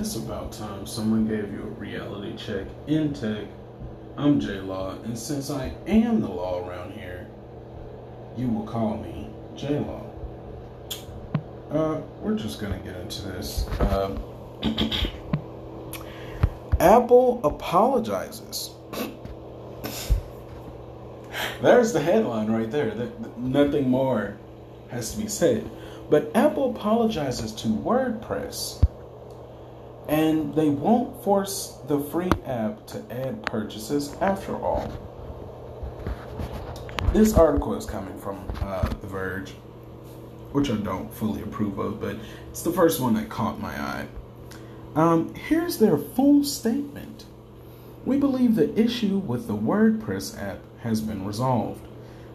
It's about time someone gave you a reality check in tech. I'm J Law, and since I am the law around here, you will call me J Law. Uh, we're just gonna get into this. Um, Apple apologizes. There's the headline right there. Nothing more has to be said. But Apple apologizes to WordPress and they won't force the free app to add purchases after all. This article is coming from uh, The Verge, which I don't fully approve of, but it's the first one that caught my eye. Um, here's their full statement. We believe the issue with the WordPress app has been resolved.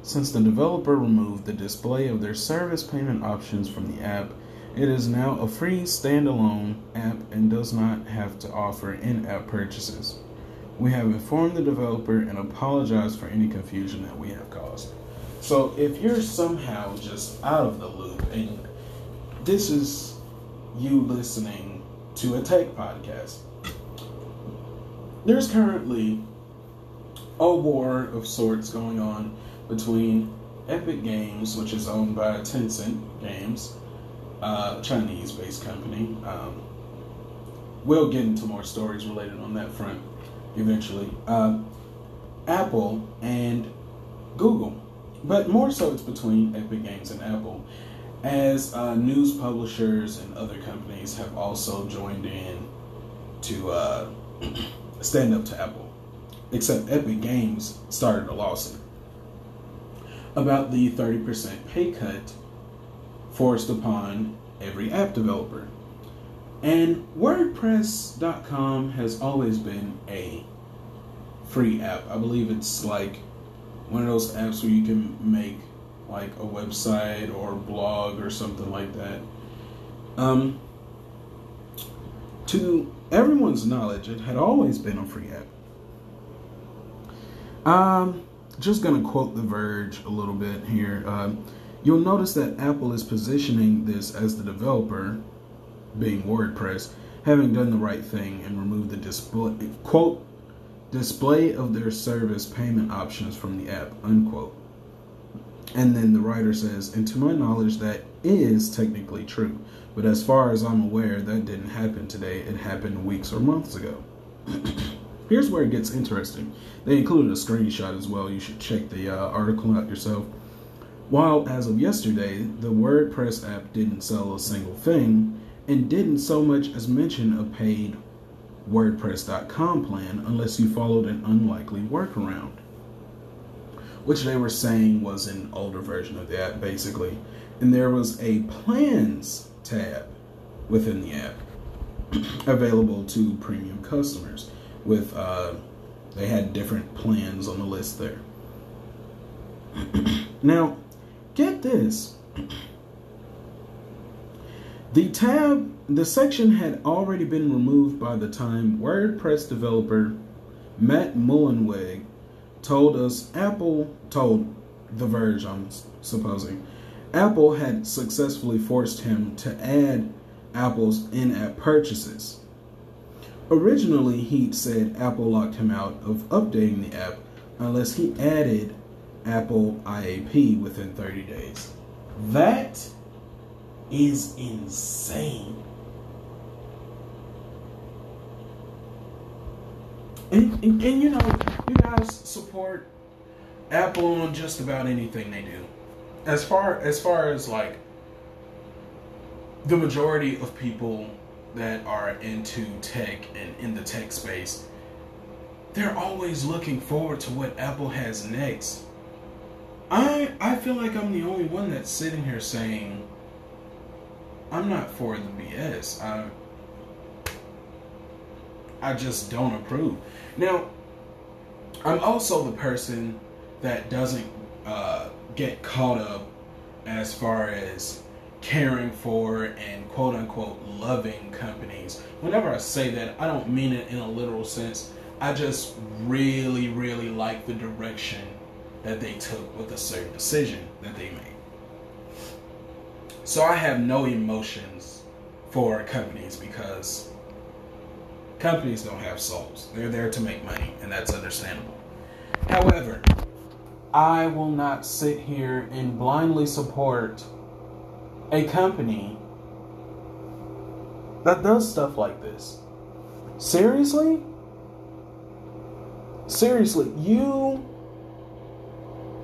Since the developer removed the display of their service payment options from the app, it is now a free standalone app and does not have to offer in app purchases. We have informed the developer and apologized for any confusion that we have caused. So, if you're somehow just out of the loop and this is you listening to a tech podcast, there's currently a war of sorts going on between Epic Games, which is owned by Tencent Games, uh, Chinese-based company. Um, we'll get into more stories related on that front eventually. Uh, Apple and Google, but more so it's between Epic Games and Apple, as uh, news publishers and other companies have also joined in to uh, stand up to Apple. Except Epic Games started a lawsuit about the 30% pay cut forced upon every app developer. And WordPress.com has always been a free app. I believe it's like one of those apps where you can make like a website or blog or something like that. Um, to everyone's knowledge, it had always been a free app. Um, just gonna quote The Verge a little bit here. Um, You'll notice that Apple is positioning this as the developer, being WordPress, having done the right thing and removed the display, quote, display of their service payment options from the app, unquote. And then the writer says, and to my knowledge, that is technically true. But as far as I'm aware, that didn't happen today. It happened weeks or months ago. Here's where it gets interesting. They included a screenshot as well. You should check the uh, article out yourself. While as of yesterday, the WordPress app didn't sell a single thing and didn't so much as mention a paid WordPress.com plan unless you followed an unlikely workaround, which they were saying was an older version of the app basically. And there was a plans tab within the app available to premium customers with uh, they had different plans on the list there. now, Get this. The tab, the section had already been removed by the time WordPress developer Matt Mullenweg told us Apple told The Verge, I'm supposing, Apple had successfully forced him to add Apple's in-app purchases. Originally, he said Apple locked him out of updating the app unless he added Apple IAP within 30 days. That is insane. And, and, and, you know, you guys support Apple on just about anything they do. As far as far as like the majority of people that are into tech and in the tech space, they're always looking forward to what Apple has next. I I feel like I'm the only one that's sitting here saying I'm not for the BS. I I just don't approve. Now, I'm also the person that doesn't uh, get caught up as far as caring for and quote unquote loving companies. Whenever I say that, I don't mean it in a literal sense. I just really, really like the direction that they took with a certain decision that they made. So I have no emotions for companies because Companies don't have souls. They're there to make money, and that's understandable. However, I will not sit here and blindly support a company that does stuff like this. Seriously? Seriously, you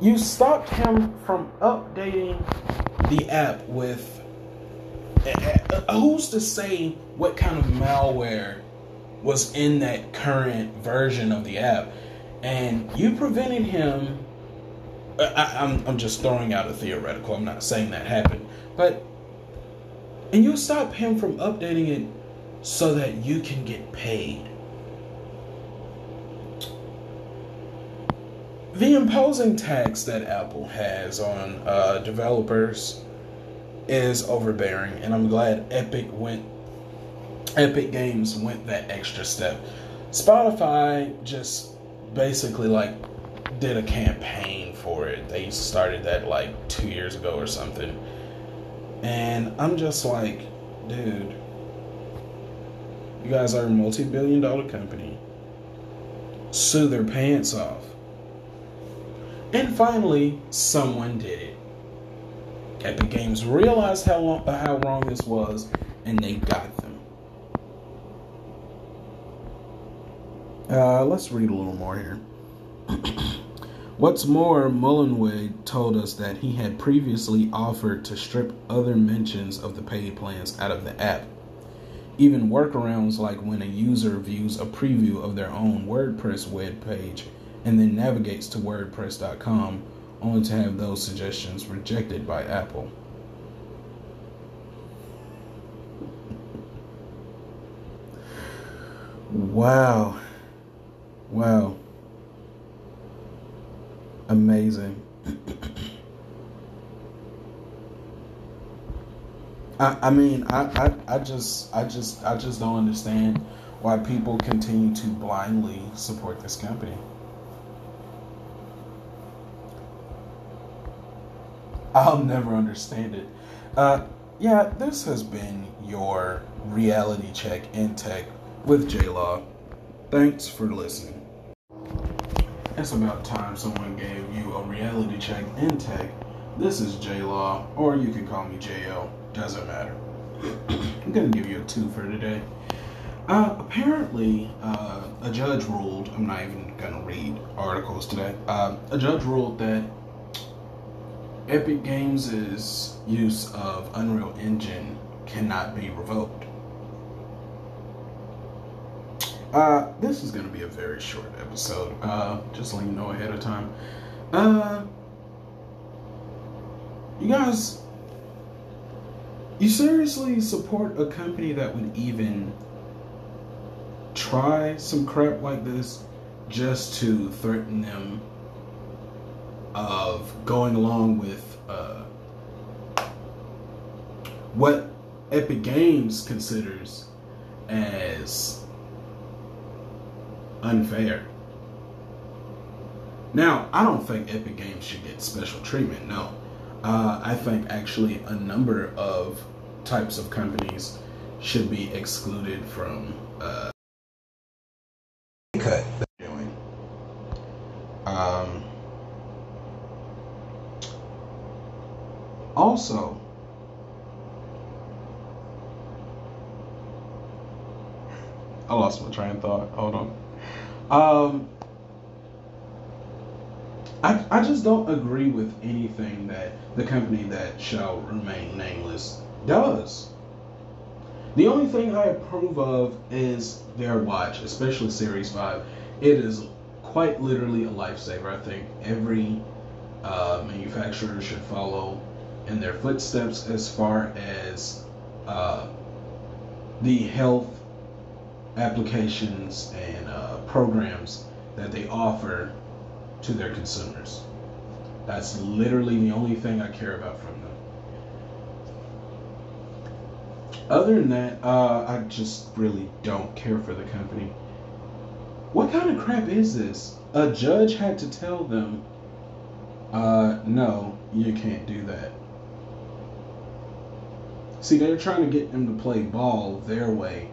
you stopped him from updating the app with eh, eh, uh, who's to say what kind of malware was in that current version of the app? And you prevented him uh, I, I'm, I'm just throwing out a theoretical i'm not saying that happened but and you stop him from updating it so that you can get paid the imposing tax that apple has on uh, developers is overbearing and i'm glad epic went epic games went that extra step spotify just basically like did a campaign for it. They started that like two years ago or something. And I'm just like, dude, you guys are a multi billion dollar company. Sue their pants off. And finally, someone did it. Epic Games realized how, long, how wrong this was, and they got them. Uh, let's read a little more here. What's more, Mullenweg told us that he had previously offered to strip other mentions of the paid plans out of the app. Even workarounds like when a user views a preview of their own WordPress web page and then navigates to WordPress.com only to have those suggestions rejected by Apple. Wow. Wow. Amazing. I, I mean, I, I, I just, I just, I just don't understand why people continue to blindly support this company. I'll never understand it. Uh, yeah, this has been your reality check in tech with J Law. Thanks for listening. It's about time someone gave you a reality check in tech. This is J Law, or you can call me JL. Doesn't matter. I'm gonna give you a two for today. Uh, apparently, uh, a judge ruled. I'm not even gonna read articles today. Uh, a judge ruled that Epic Games' use of Unreal Engine cannot be revoked. Uh, this is gonna be a very short episode. Uh, just letting you know ahead of time. Uh, you guys, you seriously support a company that would even try some crap like this just to threaten them of going along with uh, what Epic Games considers as unfair. Now, I don't think Epic Games should get special treatment. No, uh, I think actually a number of types of companies should be excluded from uh, cut they're doing. Um, also, I lost my train of thought. Hold on. Um, I, I just don't agree with anything that the company that shall remain nameless does. The only thing I approve of is their watch, especially Series 5. It is quite literally a lifesaver. I think every uh, manufacturer should follow in their footsteps as far as uh, the health applications and uh, programs that they offer to their consumers. That's literally the only thing I care about from them. Other than that, uh, I just really don't care for the company. What kind of crap is this? A judge had to tell them, uh, no, you can't do that. See, they're trying to get them to play ball their way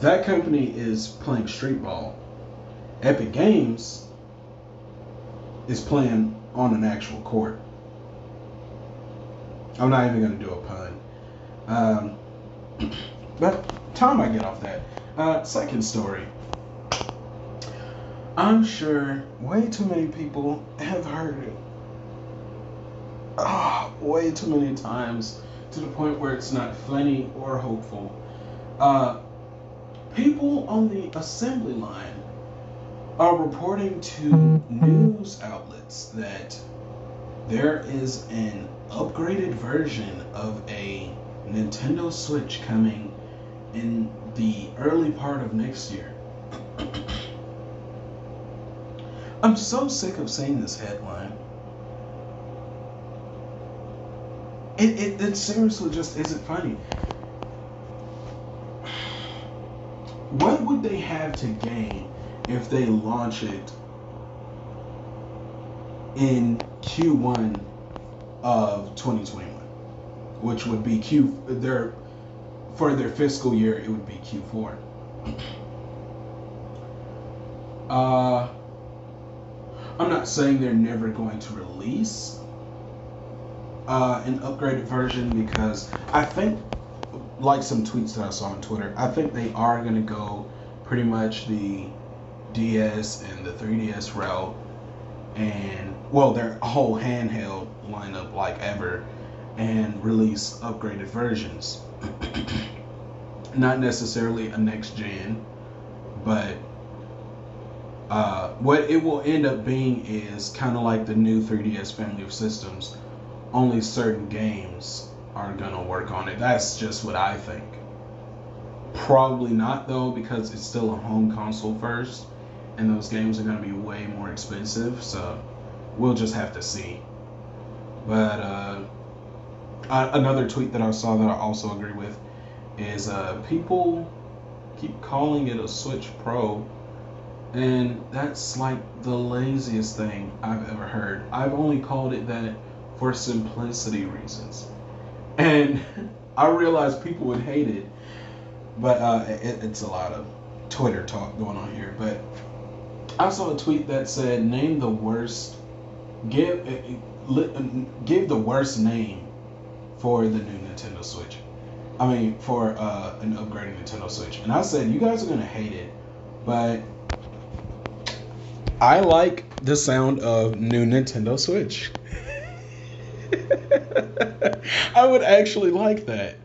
that company is playing street ball. Epic Games is playing on an actual court. I'm not even going to do a pun. Um, but time I get off that. Uh, second story. I'm sure way too many people have heard it. Way too many times to the point where it's not funny or hopeful. Uh, people on the assembly line are reporting to news outlets that there is an upgraded version of a Nintendo Switch coming in the early part of next year. I'm so sick of seeing this headline. It, it, it seriously just isn't funny. What would they have to gain if they launch it in Q1 of 2021, which would be Q their for their fiscal year, it would be Q4. Uh, I'm not saying they're never going to release uh, an upgraded version because I think, like some tweets that I saw on Twitter, I think they are going to go pretty much the DS and the 3DS route, and well, their whole handheld lineup like ever, and release upgraded versions. Not necessarily a next gen, but uh, what it will end up being is kind of like the new 3DS family of systems. Only certain games are gonna work on it. That's just what I think. Probably not though, because it's still a home console first, and those games are gonna be way more expensive. So we'll just have to see. But uh, another tweet that I saw that I also agree with is uh, people keep calling it a Switch Pro, and that's like the laziest thing I've ever heard. I've only called it that for simplicity reasons, and I realize people would hate it, but uh, it, it's a lot of Twitter talk going on here. But I saw a tweet that said, "Name the worst, give give the worst name for the new Nintendo Switch." I mean, for uh, an upgraded Nintendo Switch. And I said, you guys are to hate it, but I like the sound of new Nintendo Switch. I would actually like that.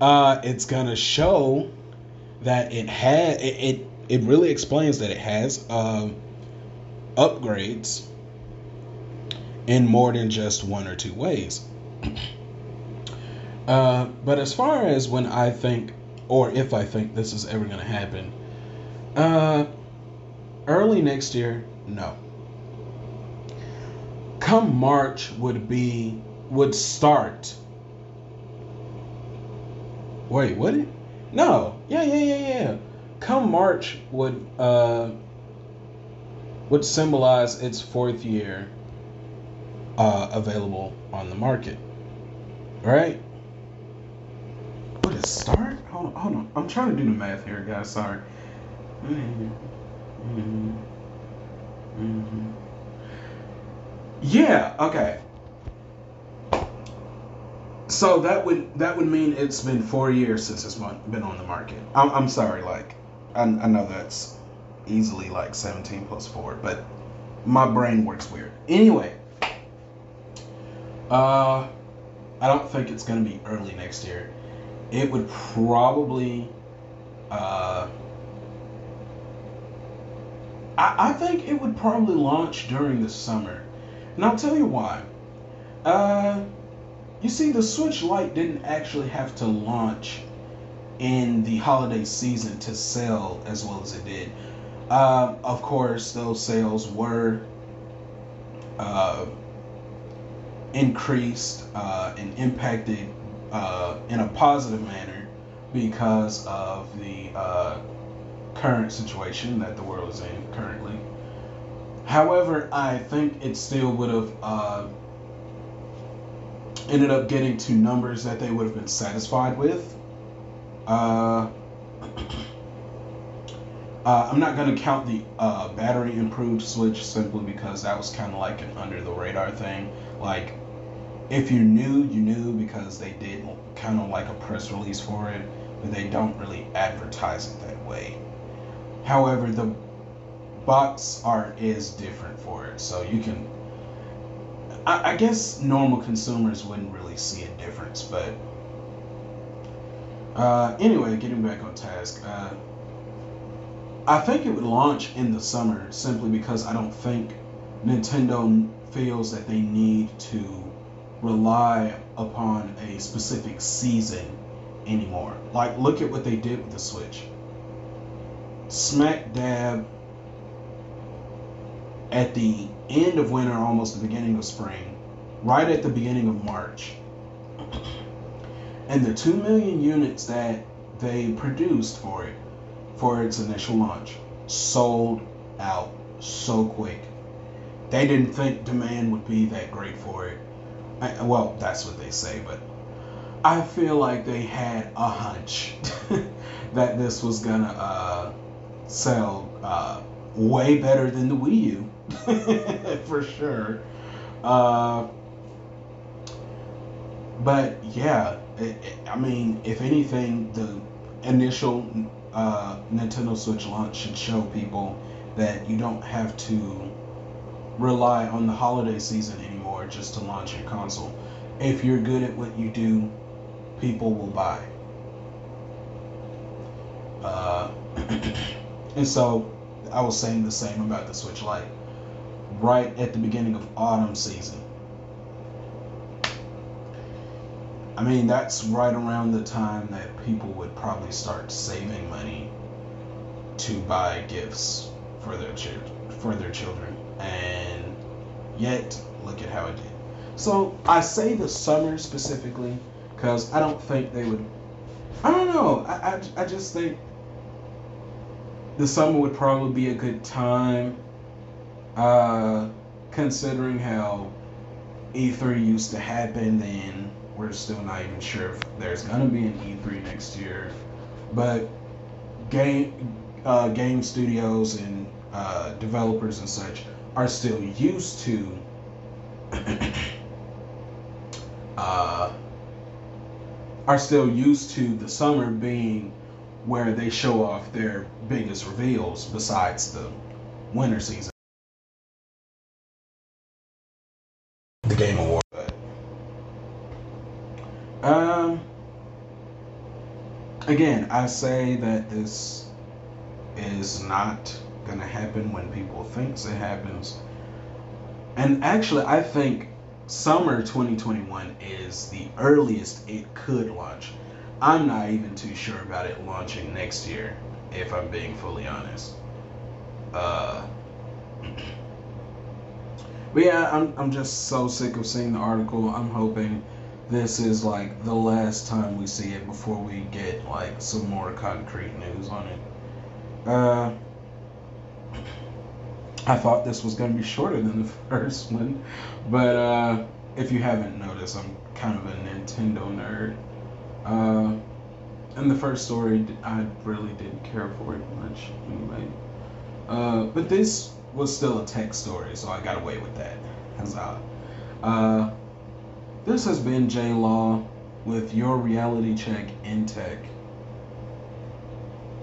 Uh, it's to show that it had, it, it, it, really explains that it has uh, upgrades in more than just one or two ways. Uh, but as far as when I think, or if I think this is ever going to happen, uh, early next year, no. Come March would be would start. Wait, would it? No. Yeah, yeah, yeah, yeah. Come March would uh would symbolize its fourth year uh, available on the market. Right? Would it start? Hold on, hold on. I'm trying to do the math here, guys. Sorry. Mm-hmm. Mm-hmm. Yeah. Okay. So that would that would mean it's been four years since it's been on the market. I'm, I'm sorry, like I, I know that's easily like 17 plus four, but my brain works weird. Anyway, uh, I don't think it's gonna be early next year it would probably uh, I, I think it would probably launch during the summer. And I'll tell you why. Uh, you see, the Switch Lite didn't actually have to launch in the holiday season to sell as well as it did. Uh, of course, those sales were uh, increased uh, and impacted uh, in a positive manner because of the uh, current situation that the world is in currently. However, I think it still would have uh, ended up getting to numbers that they would have been satisfied with. Uh, Uh, I'm not going to count the uh, battery improved Switch simply because that was kind of like an under the radar thing. Like, if you knew, you knew because they did kind of like a press release for it, but they don't really advertise it that way. However, the box art is different for it, so you can. I, I guess normal consumers wouldn't really see a difference, but uh, anyway, getting back on task. Uh, I think it would launch in the summer simply because I don't think Nintendo feels that they need to rely upon a specific season anymore. Like, look at what they did with the Switch. Smack dab at the end of winter, almost the beginning of spring, right at the beginning of March. And the 2 million units that they produced for it for its initial launch. Sold out so quick. They didn't think demand would be that great for it. I, well, that's what they say, but I feel like they had a hunch that this was gonna uh, sell uh, way better than the Wii U, for sure. Uh, but yeah, it, it, I mean, if anything, the initial uh, Nintendo Switch launch should show people that you don't have to rely on the holiday season anymore just to launch your console. If you're good at what you do, people will buy. Uh, and so I was saying the same about the Switch Lite. Right at the beginning of autumn season, I mean, that's right around the time that people would probably start saving money to buy gifts for their ch- for their children, and yet look at how it did. So I say the summer specifically because I don't think they would. I don't know. I, I, I just think the summer would probably be a good time, uh, considering how E3 used to happen then we're still not even sure if there's gonna be an E3 next year, but game uh, game studios and uh, developers and such are still used to uh, are still used to the summer being where they show off their biggest reveals besides the winter season. The Game Award. Um, again, I say that this is not going to happen when people think it happens. And actually, I think summer 2021 is the earliest it could launch. I'm not even too sure about it launching next year, if I'm being fully honest. Uh, but yeah, I'm, I'm just so sick of seeing the article. I'm hoping this is like the last time we see it before we get like some more concrete news on it. Uh, I thought this was going to be shorter than the first one, but uh, if you haven't noticed, I'm kind of a Nintendo nerd. Uh, and the first story, I really didn't care for it much anyway. Uh, but this was still a tech story, so I got away with that. Huzzah. Uh, this has been J Law with your reality check in tech.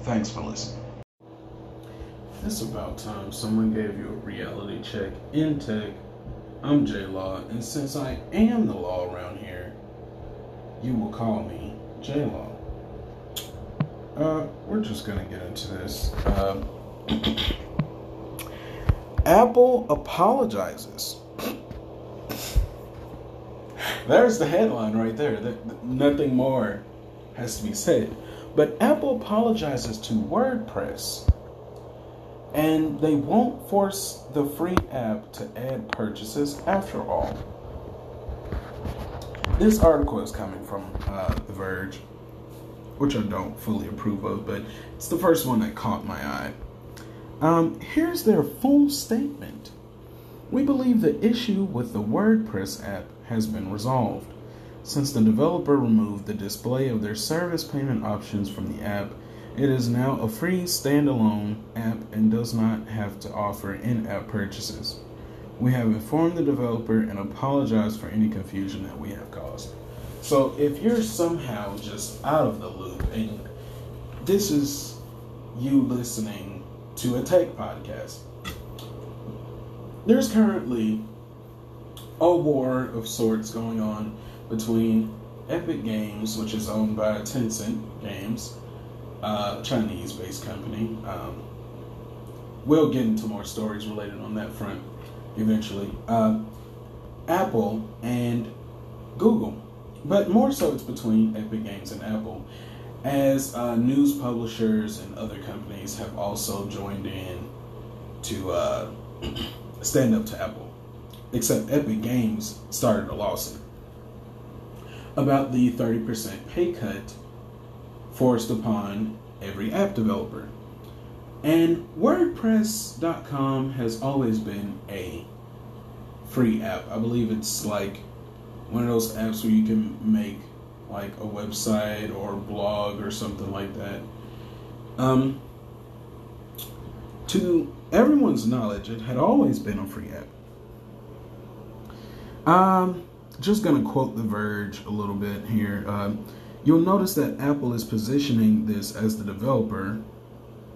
Thanks for listening. It's about time someone gave you a reality check in tech. I'm J Law, and since I am the law around here, you will call me J Law. Uh, we're just gonna get into this. Uh, Apple apologizes there's the headline right there. Nothing more has to be said. But Apple apologizes to WordPress and they won't force the free app to add purchases after all. This article is coming from uh, The Verge, which I don't fully approve of, but it's the first one that caught my eye. Um, here's their full statement. We believe the issue with the WordPress app has been resolved. Since the developer removed the display of their service payment options from the app, It is now a free standalone app and does not have to offer in app purchases. We have informed the developer and apologized for any confusion that we have caused. So, if you're somehow just out of the loop and this is you listening to a tech podcast, there's currently a war of sorts going on between Epic Games, which is owned by Tencent Games, uh, Chinese based company. Um, we'll get into more stories related on that front eventually. Uh, Apple and Google. But more so, it's between Epic Games and Apple, as uh, news publishers and other companies have also joined in to uh, stand up to Apple. Except Epic Games started a lawsuit about the 30% pay cut forced upon every app developer. And WordPress.com has always been a free app. I believe it's like one of those apps where you can make like a website or blog or something like that. Um, to everyone's knowledge, it had always been a free app. Um, just gonna quote The Verge a little bit here. Um, you'll notice that Apple is positioning this as the developer,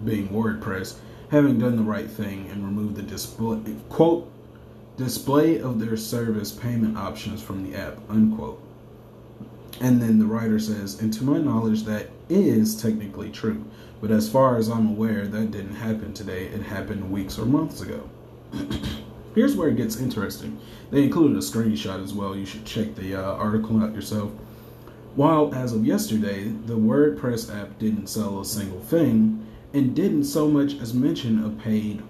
being WordPress, having done the right thing and removed the display quote display of their service payment options from the app unquote. And then the writer says, and to my knowledge, that is technically true. But as far as I'm aware, that didn't happen today. It happened weeks or months ago. Here's where it gets interesting. They included a screenshot as well. You should check the uh, article out yourself. While as of yesterday, the WordPress app didn't sell a single thing and didn't so much as mention a paid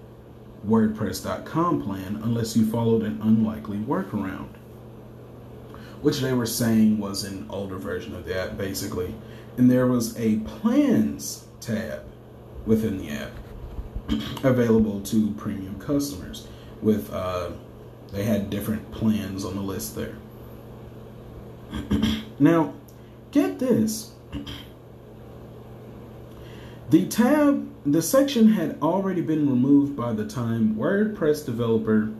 WordPress.com plan unless you followed an unlikely workaround which they were saying was an older version of the app, basically. And there was a plans tab within the app available to premium customers. With uh, they had different plans on the list there. now, get this. The tab, the section had already been removed by the time WordPress developer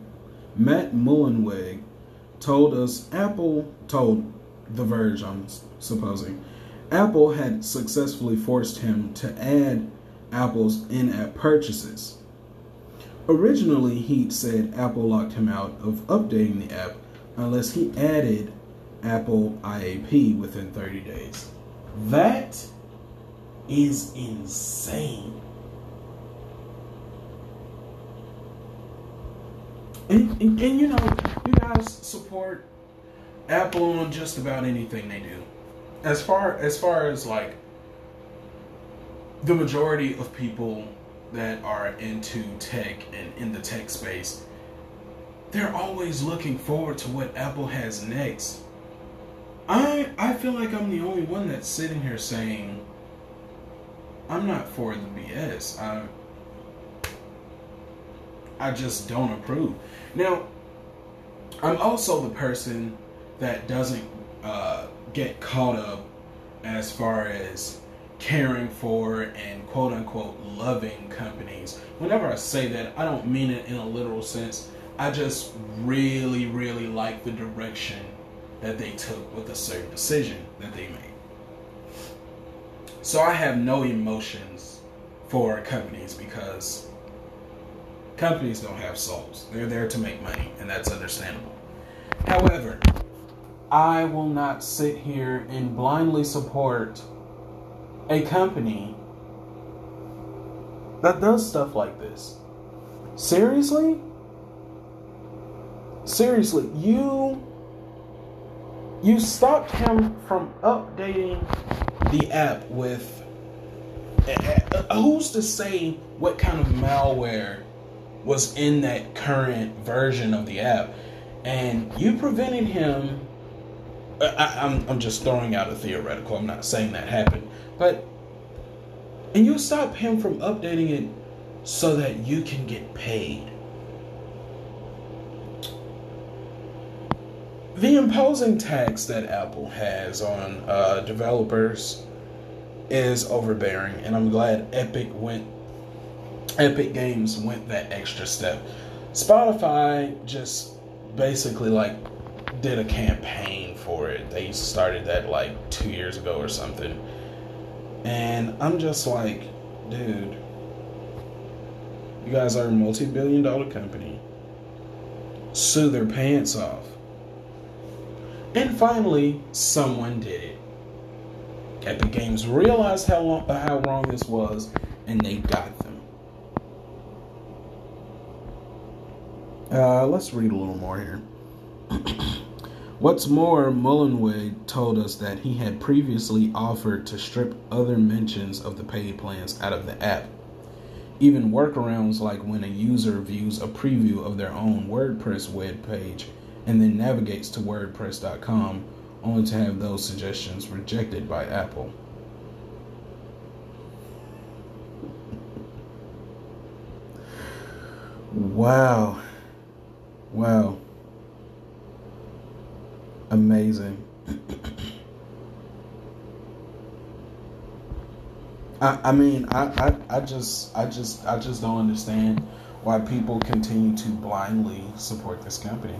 Matt Mullenweg told us Apple told The Verge, I'm supposing, Apple had successfully forced him to add Apple's in app purchases. Originally, he said Apple locked him out of updating the app unless he added Apple IAP within 30 days. That is insane. And, and, and, you know, you guys support Apple on just about anything they do. As far as far as like the majority of people that are into tech and in the tech space, they're always looking forward to what Apple has next. I I feel like I'm the only one that's sitting here saying I'm not for the BS. I I just don't approve. Now, I'm also the person that doesn't uh, get caught up as far as caring for and quote unquote loving companies. Whenever I say that, I don't mean it in a literal sense. I just really, really like the direction that they took with a certain decision that they made. So I have no emotions for companies because companies don't have souls. They're there to make money, and that's understandable. However, I will not sit here and blindly support a company that does stuff like this. Seriously? Seriously, you you stopped him from updating the app with uh, who's to say what kind of malware was in that current version of the app, and you prevented him. I, I'm I'm just throwing out a theoretical. I'm not saying that happened, but and you stop him from updating it so that you can get paid. The imposing tax that Apple has on uh, developers is overbearing, and I'm glad Epic went. Epic Games went that extra step. Spotify just basically like did a campaign for it. They started that like two years ago or something. And I'm just like, dude, you guys are a multi billion dollar company. Sue their pants off. And finally, someone did it. Epic Games realized how, long, how wrong this was, and they got them. Uh, let's read a little more here. What's more, Mullenweg told us that he had previously offered to strip other mentions of the paid plans out of the app. Even workarounds like when a user views a preview of their own WordPress web page and then navigates to WordPress.com only to have those suggestions rejected by Apple. Wow. Wow amazing. I, I mean, I, I, I just, I just, I just don't understand why people continue to blindly support this company.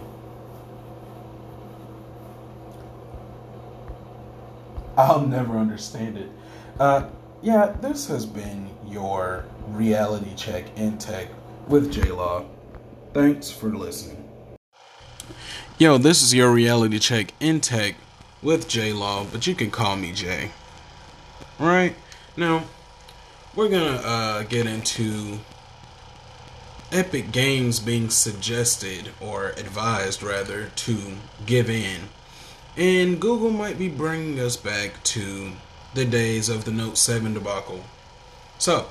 I'll never understand it. Uh, yeah, this has been your reality check in tech with J Law. Thanks for listening. Yo, this is your reality check in tech with J Law, but you can call me Jay. Right now, we're gonna uh, get into Epic Games being suggested or advised, rather, to give in, and Google might be bringing us back to the days of the Note 7 debacle. So,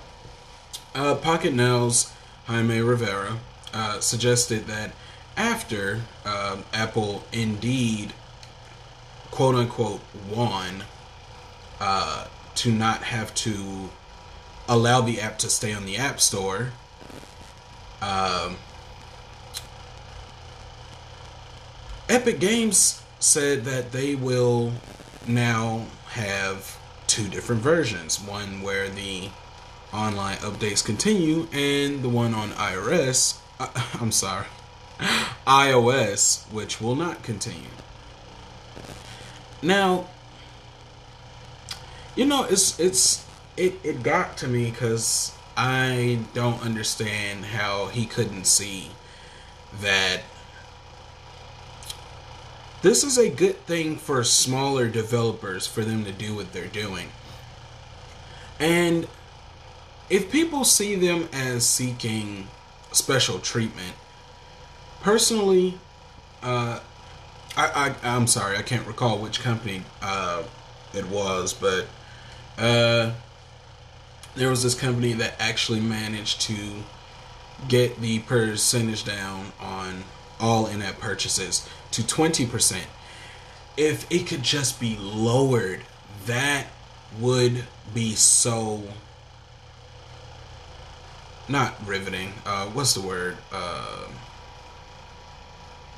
uh, Pocketnow's Jaime Rivera uh, suggested that after uh, Apple indeed, quote unquote, won uh, to not have to allow the app to stay on the App Store. Um, Epic Games said that they will now have two different versions one where the online updates continue, and the one on iOS. Uh, I'm sorry, iOS, which will not continue. Now, you know, it's it's it it got to me because I don't understand how he couldn't see that this is a good thing for smaller developers for them to do what they're doing. And if people see them as seeking special treatment, personally, uh, I, I am sorry, I can't recall which company uh, it was, but uh, there was this company that actually managed to get the percentage down on all in-app purchases to 20%. If it could just be lowered, that would be so not riveting. Uh, what's the word? Uh,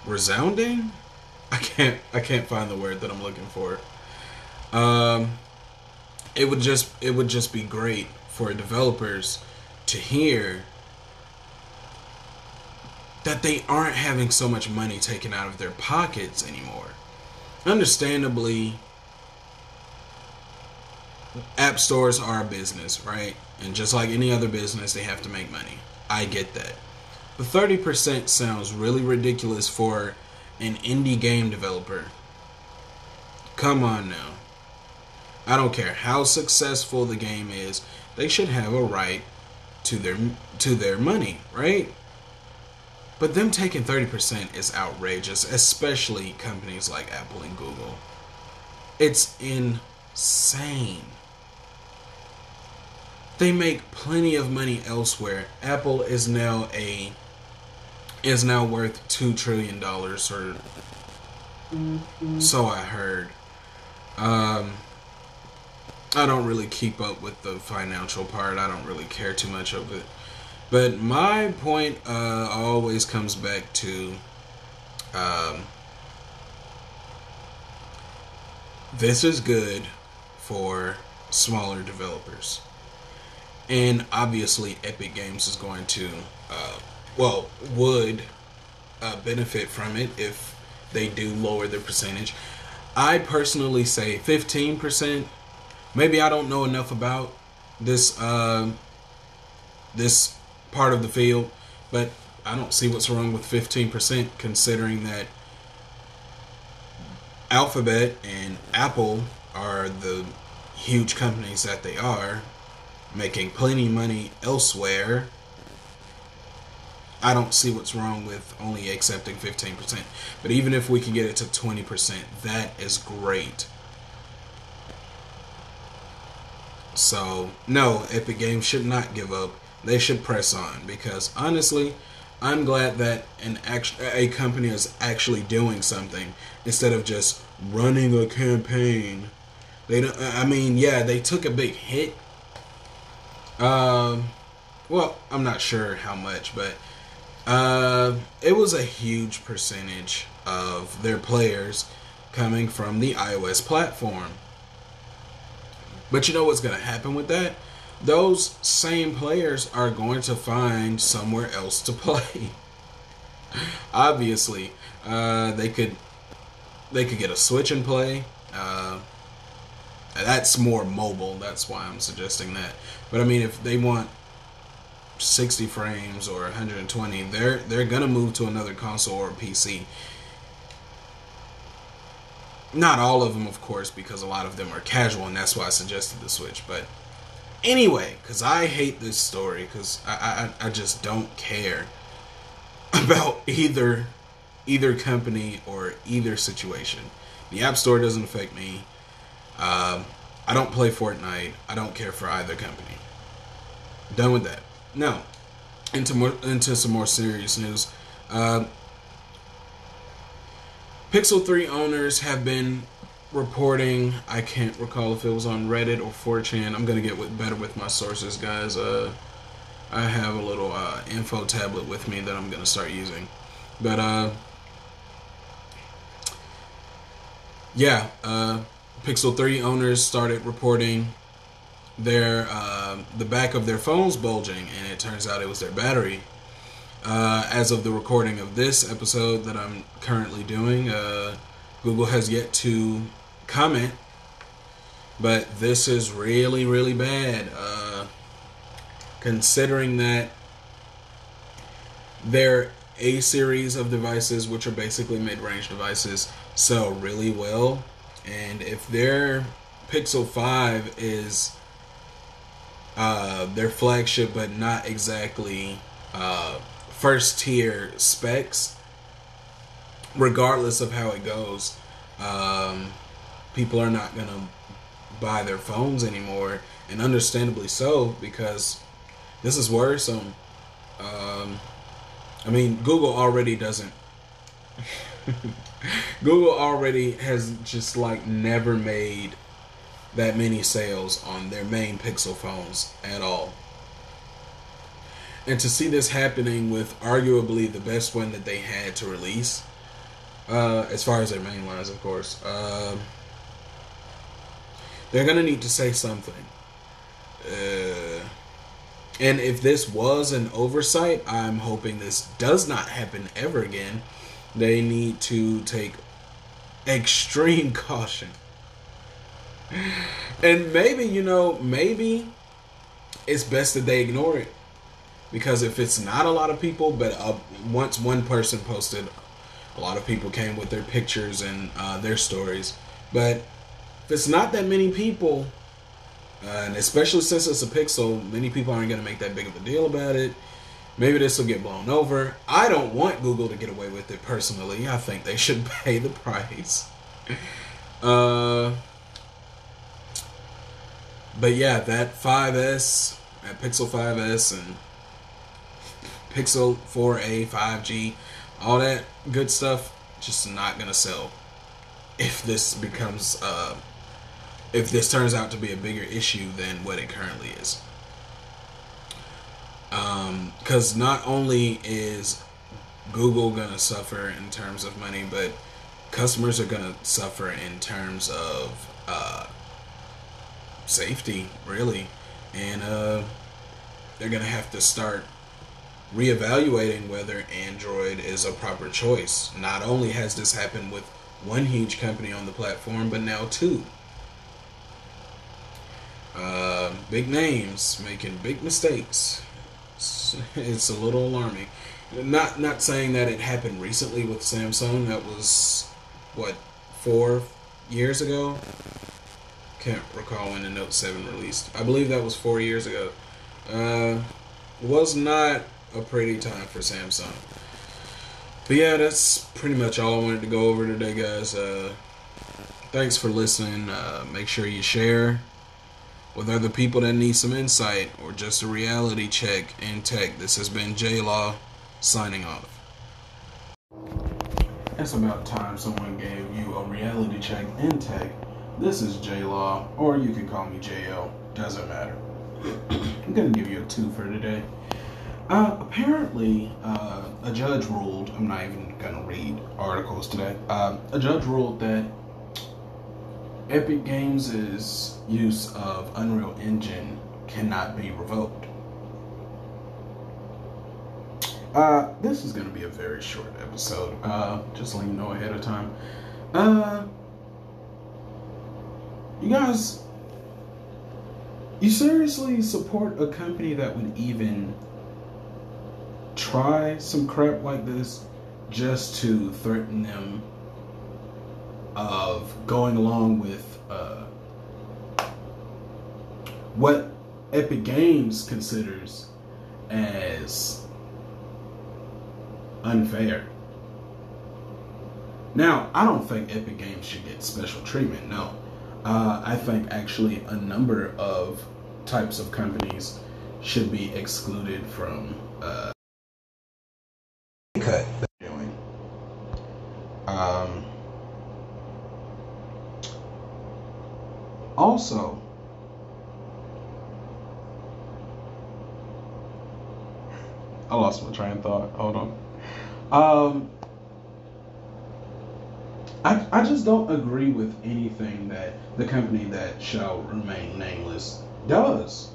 resounding. I can't I can't find the word that I'm looking for. Um, it would just it would just be great for developers to hear that they aren't having so much money taken out of their pockets anymore. Understandably, app stores are a business, right? And just like any other business, they have to make money. I get that. The 30% sounds really ridiculous for an indie game developer. Come on now. I don't care how successful the game is, they should have a right to their to their money, right? But them taking 30% is outrageous, especially companies like Apple and Google. It's insane. They make plenty of money elsewhere. Apple is now a is now worth two trillion dollars, or mm-hmm. so I heard. Um, I don't really keep up with the financial part. I don't really care too much of it. But my point uh, always comes back to um, this is good for smaller developers. And obviously, Epic Games is going to, uh, well, would uh, benefit from it if they do lower their percentage. I personally say 15%. Maybe I don't know enough about this uh, this part of the field, but I don't see what's wrong with 15% considering that Alphabet and Apple are the huge companies that they are, making plenty of money elsewhere. I don't see what's wrong with only accepting 15%. But even if we can get it to 20%, that is great. So, no, Epic Games should not give up. They should press on because honestly, I'm glad that an act- a company is actually doing something instead of just running a campaign. They don't. I mean, yeah, they took a big hit. Um, well, I'm not sure how much, but uh, it was a huge percentage of their players coming from the iOS platform. But you know what's going to happen with that? those same players are going to find somewhere else to play. Obviously, uh, they could they could get a Switch and play. Uh, that's more mobile. That's why I'm suggesting that. But I mean, if they want 60 frames or 120, they're they're gonna move to another console or PC. Not all of them, of course, because a lot of them are casual, and that's why I suggested the Switch. But anyway, because I hate this story because I, I I just don't care about either either company or either situation. The App Store doesn't affect me. Um, I don't play Fortnite. I don't care for either company. Done with that. Now, into more into some more serious news. Uh, Pixel 3 owners have been reporting. I can't recall if it was on Reddit or 4chan. I'm gonna get with, better with my sources, guys. Uh, I have a little uh, info tablet with me that I'm gonna start using, but uh, yeah, uh, Pixel 3 owners started reporting their uh, the back of their phones bulging, and it turns out it was their battery. Uh, as of the recording of this episode that I'm currently doing, uh, Google has yet to comment, but this is really, really bad. Uh, considering that their A series of devices, which are basically mid range devices, sell really well. And if their Pixel 5 is uh, their flagship, but not exactly uh, first tier specs, regardless of how it goes, um, people are not going to buy their phones anymore, and understandably so because this is worrisome. Um, I mean, Google already doesn't. Google already has just like never made that many sales on their main Pixel phones at all. And to see this happening with arguably the best one that they had to release, uh, as far as their main lines, of course, uh, they're gonna need to say something. Uh, and if this was an oversight, I'm hoping this does not happen ever again. They need to take extreme caution. And maybe, you know, maybe it's best that they ignore it. Because if it's not a lot of people, but uh, once one person posted, a lot of people came with their pictures and uh, their stories. But if it's not that many people, uh, and especially since it's a pixel, many people aren't going to make that big of a deal about it. Maybe this will get blown over. I don't want Google to get away with it personally. I think they should pay the price. Uh, but yeah, that 5S, that Pixel 5S, and Pixel 4a, 5G, all that good stuff, just not gonna sell if this becomes uh, if this turns out to be a bigger issue than what it currently is. Because um, not only is Google gonna suffer in terms of money, but customers are gonna suffer in terms of uh, safety, really. And uh, they're going to have to start reevaluating whether Android is a proper choice. Not only has this happened with one huge company on the platform, but now two. Uh, big names making big mistakes. It's, it's a little alarming. Not not saying that it happened recently with Samsung. That was what four years ago. Can't recall when the Note Seven released. I believe that was four years ago. Uh, was not a pretty time for Samsung. But yeah, that's pretty much all I wanted to go over today, guys. Uh, thanks for listening. Uh, make sure you share with other people that need some insight or just a reality check in tech. This has been J Law signing off. It's about time someone gave you a reality check in tech. This is J Law, or you can call me JL. Doesn't matter. I'm gonna give you a two for today. Uh, apparently, uh, a judge ruled. I'm not even gonna read articles today. Uh, a judge ruled that Epic Games' use of Unreal Engine cannot be revoked. Uh, this is gonna be a very short episode. Uh, just let you know ahead of time. Uh, you guys, you seriously support a company that would even try some crap like this just to threaten them of going along with uh, what Epic Games considers as unfair. Now, I don't think Epic Games should get special treatment. No, uh, I think actually a number of types of companies should be excluded from uh, cut doing. Um, also, I lost my train of thought. Hold on. Um, I, I just don't agree with anything that the company that shall remain nameless does.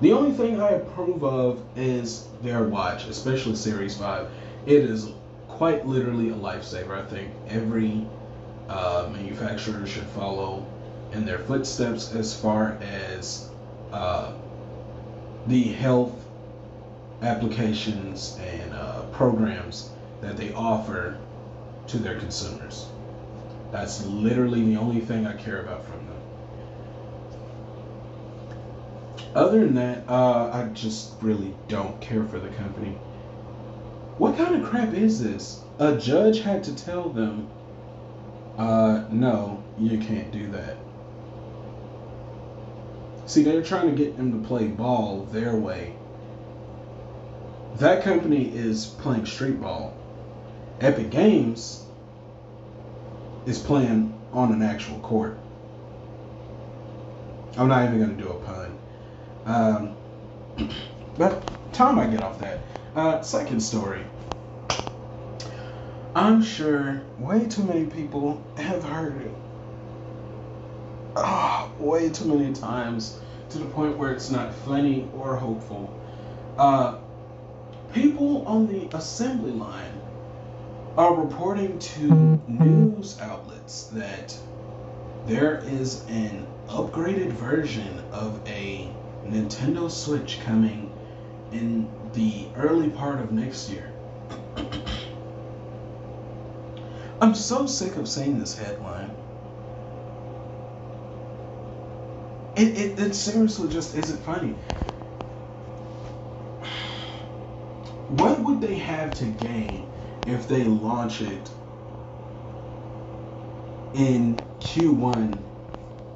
The only thing I approve of is their watch, especially Series 5. It is quite literally a lifesaver. I think every uh, manufacturer should follow in their footsteps as far as uh, the health applications and uh, programs that they offer to their consumers. That's literally the only thing I care about from them. Other than that, uh, I just really don't care for the company. What kind of crap is this? A judge had to tell them, uh, no, you can't do that. See, they're trying to get them to play ball their way. That company is playing street ball. Epic Games is playing on an actual court. I'm not even going to do a pun. Um, but time I get off that. Uh, second story. I'm sure way too many people have heard it. Oh, way too many times to the point where it's not funny or hopeful. Uh, people on the assembly line are reporting to news outlets that there is an upgraded version of a Nintendo Switch coming in the early part of next year. I'm so sick of seeing this headline. It, it, it seriously just isn't funny. What would they have to gain if they launch it in Q1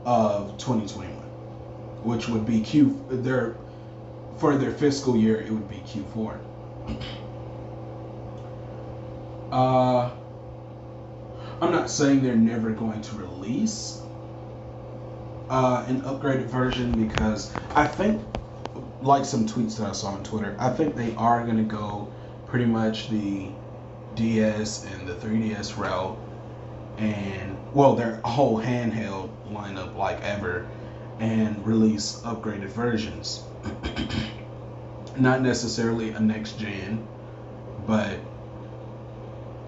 of 2021, which would be Q their for their fiscal year, it would be Q4. Uh, I'm not saying they're never going to release uh, an upgraded version because I think, like some tweets that I saw on Twitter, I think they are going to go pretty much the DS and the 3DS route, and well, their whole handheld lineup like ever. and release upgraded versions. Not necessarily a next gen, but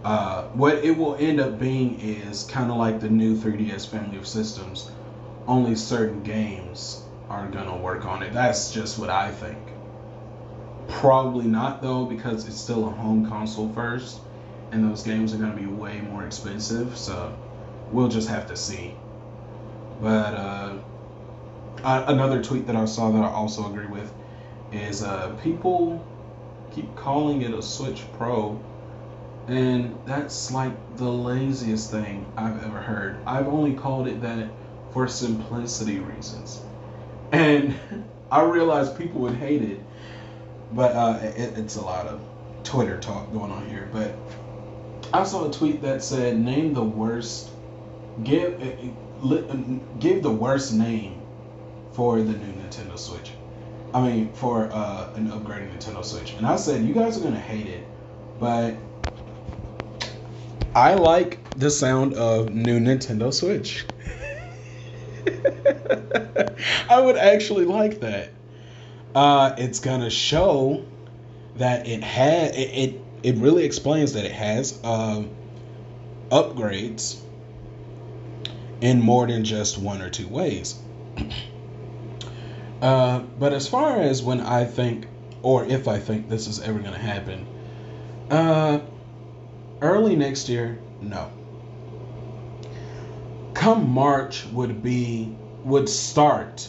uh, what it will end up being is kind of like the new 3DS family of systems. Only certain games are gonna work on it. That's just what I think. Probably not though, because it's still a home console first, and those games are gonna be way more expensive. So we'll just have to see. But uh, another tweet that I saw that I also agree with is uh, people keep calling it a Switch Pro, and that's like the laziest thing I've ever heard. I've only called it that for simplicity reasons, and I realize people would hate it, but uh, it, it's a lot of Twitter talk going on here. But I saw a tweet that said, "Name the worst, give give the worst name for the new Nintendo Switch." I mean, for uh, an upgraded Nintendo Switch. And I said, you guys are gonna hate it, but I like the sound of new Nintendo Switch. I would actually like that. Uh, it's gonna show that it had it, it, it really explains that it has uh, upgrades in more than just one or two ways. Uh, but as far as when I think, or if I think this is ever going to happen, uh, early next year, no. Come March would be would start.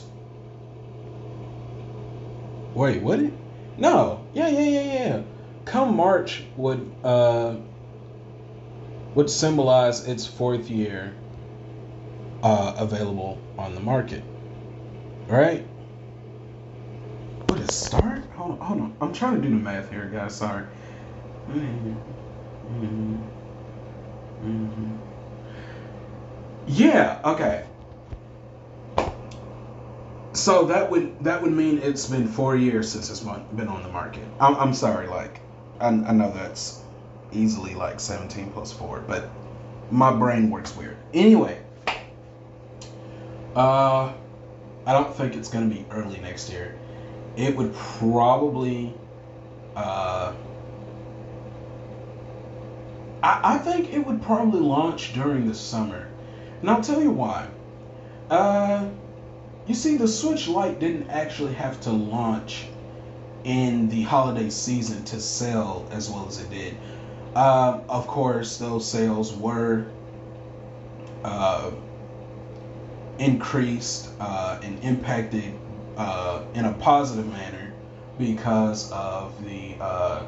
Wait, would it? No. Yeah, yeah, yeah, yeah. Come March would uh would symbolize its fourth year uh, available on the market. Right? start? Hold on, hold on. I'm trying to do the math here, guys. Sorry. Mm-hmm. Mm-hmm. Mm-hmm. Yeah. Okay. So that would that would mean it's been four years since it's been on the market. I'm, I'm sorry, like I, I know that's easily like 17 plus four, but my brain works weird. Anyway, uh, I don't think it's gonna be early next year it would probably uh, I, I think it would probably launch during the summer. And I'll tell you why. Uh, you see, the Switch Lite didn't actually have to launch in the holiday season to sell as well as it did. Uh, of course, those sales were uh, increased uh, and impacted uh, in a positive manner because of the uh,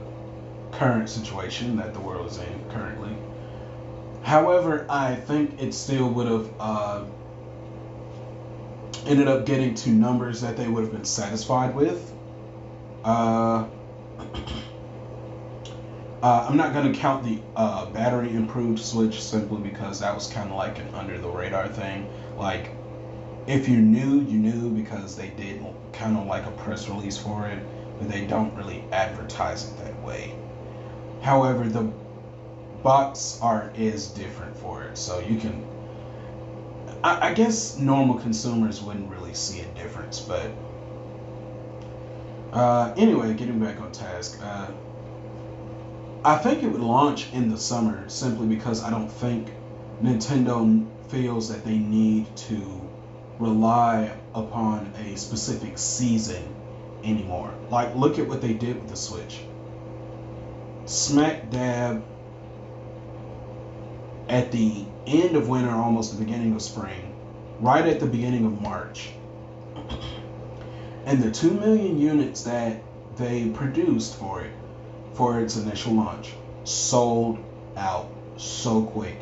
current situation that the world is in currently. However, I think it still would have uh, ended up getting to numbers that they would have been satisfied with. Uh, uh, I'm not going to count the uh, battery improved Switch simply because that was kind of like an under the radar thing. Like if you knew, you knew because they did kind of like a press release for it, but they don't really advertise it that way. However, the box art is different for it, so you can. I, I guess normal consumers wouldn't really see a difference, but uh, anyway, getting back on task. Uh, I think it would launch in the summer simply because I don't think Nintendo feels that they need to rely upon a specific season anymore. Like, look at what they did with the Switch. Smack dab at the end of winter, almost the beginning of spring, right at the beginning of March. And the 2 million units that they produced for it, for its initial launch, sold out so quick.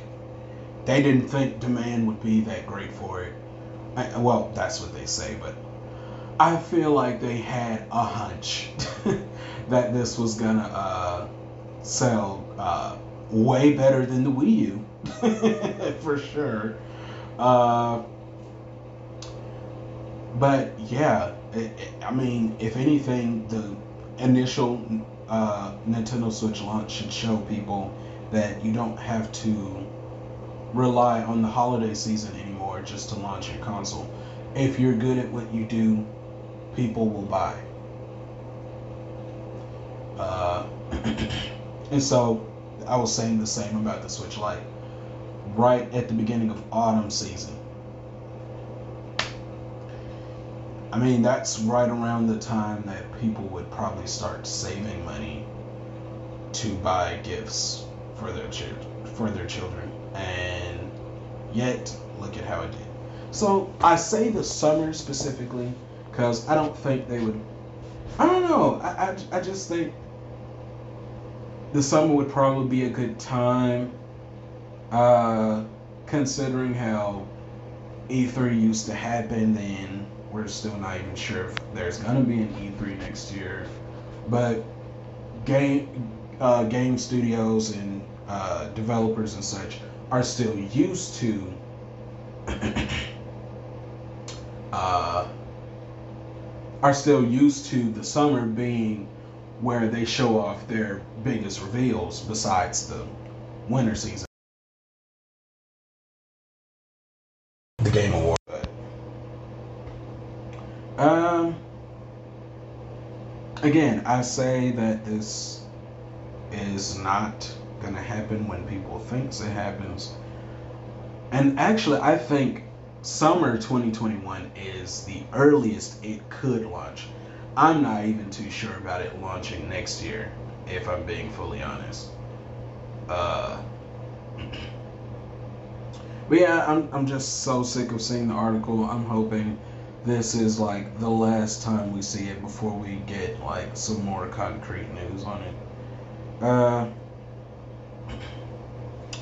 They didn't think demand would be that great for it I, well, that's what they say, but I feel like they had a hunch that this was gonna uh, sell uh, way better than the Wii U, for sure. Uh, but yeah, I mean, if anything, the initial uh, Nintendo Switch launch should show people that you don't have to rely on the holiday season anymore just to launch your console. if you're good at what you do, people will buy. Uh, and so I was saying the same about the Switch Lite. Right at the beginning of autumn season. I mean, that's right around the time that people would probably start saving money to buy gifts for their children, for their children. And yet, look at how it did. So I say the summer specifically because I don't think they would. I don't know. I, I, I just think the summer would probably be a good time, uh, considering how E3 used to happen. Then we're still not even sure if there's gonna be an E3 next year, but game uh, game studios and uh, developers and such are still used to uh, are still used to the summer being where they show off their biggest reveals besides the winter season. The Game Award. Um, again, I say that this is not going to happen when people thinks it happens. And actually, I think summer 2021 is the earliest it could launch. I'm not even too sure about it launching next year, if I'm being fully honest. Uh, but yeah, I'm, I'm just so sick of seeing the article. I'm hoping this is like the last time we see it before we get like some more concrete news on it. Uh,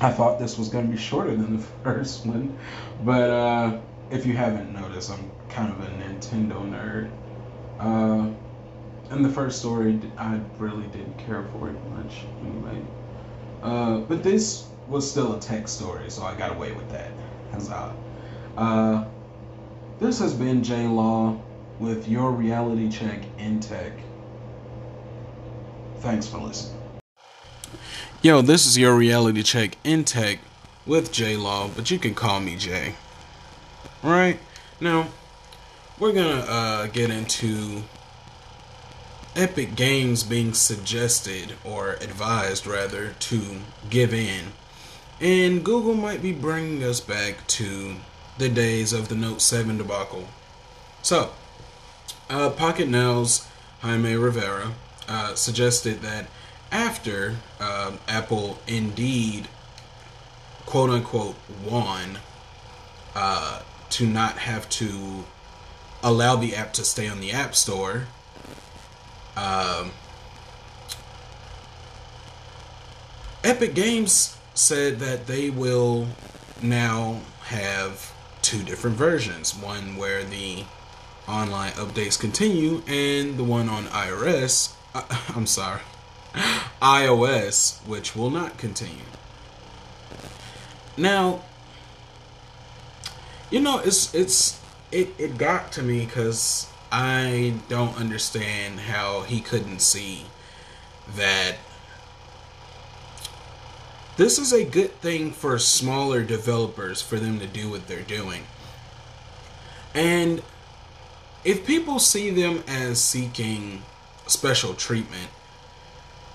I thought this was going to be shorter than the first one, but uh, if you haven't noticed, I'm kind of a Nintendo nerd. Uh, and the first story, I really didn't care for it much anyway. Uh, but this was still a tech story, so I got away with that. Huzzah. Uh, this has been J Law with your reality check in tech. Thanks for listening. Yo, this is your reality check in tech with J Law, but you can call me Jay. Right now, we're gonna uh, get into Epic Games being suggested or advised rather to give in, and Google might be bringing us back to the days of the Note 7 debacle. So, uh, Pocketnow's Jaime Rivera uh, suggested that after uh, Apple indeed, quote unquote, won uh, to not have to allow the app to stay on the App Store. Um, Epic Games said that they will now have two different versions one where the online updates continue, and the one on iOS. Uh, I'm sorry, iOS, which will not continue. Now, you know, it's it's it it got to me because I don't understand how he couldn't see that this is a good thing for smaller developers for them to do what they're doing. And if people see them as seeking special treatment,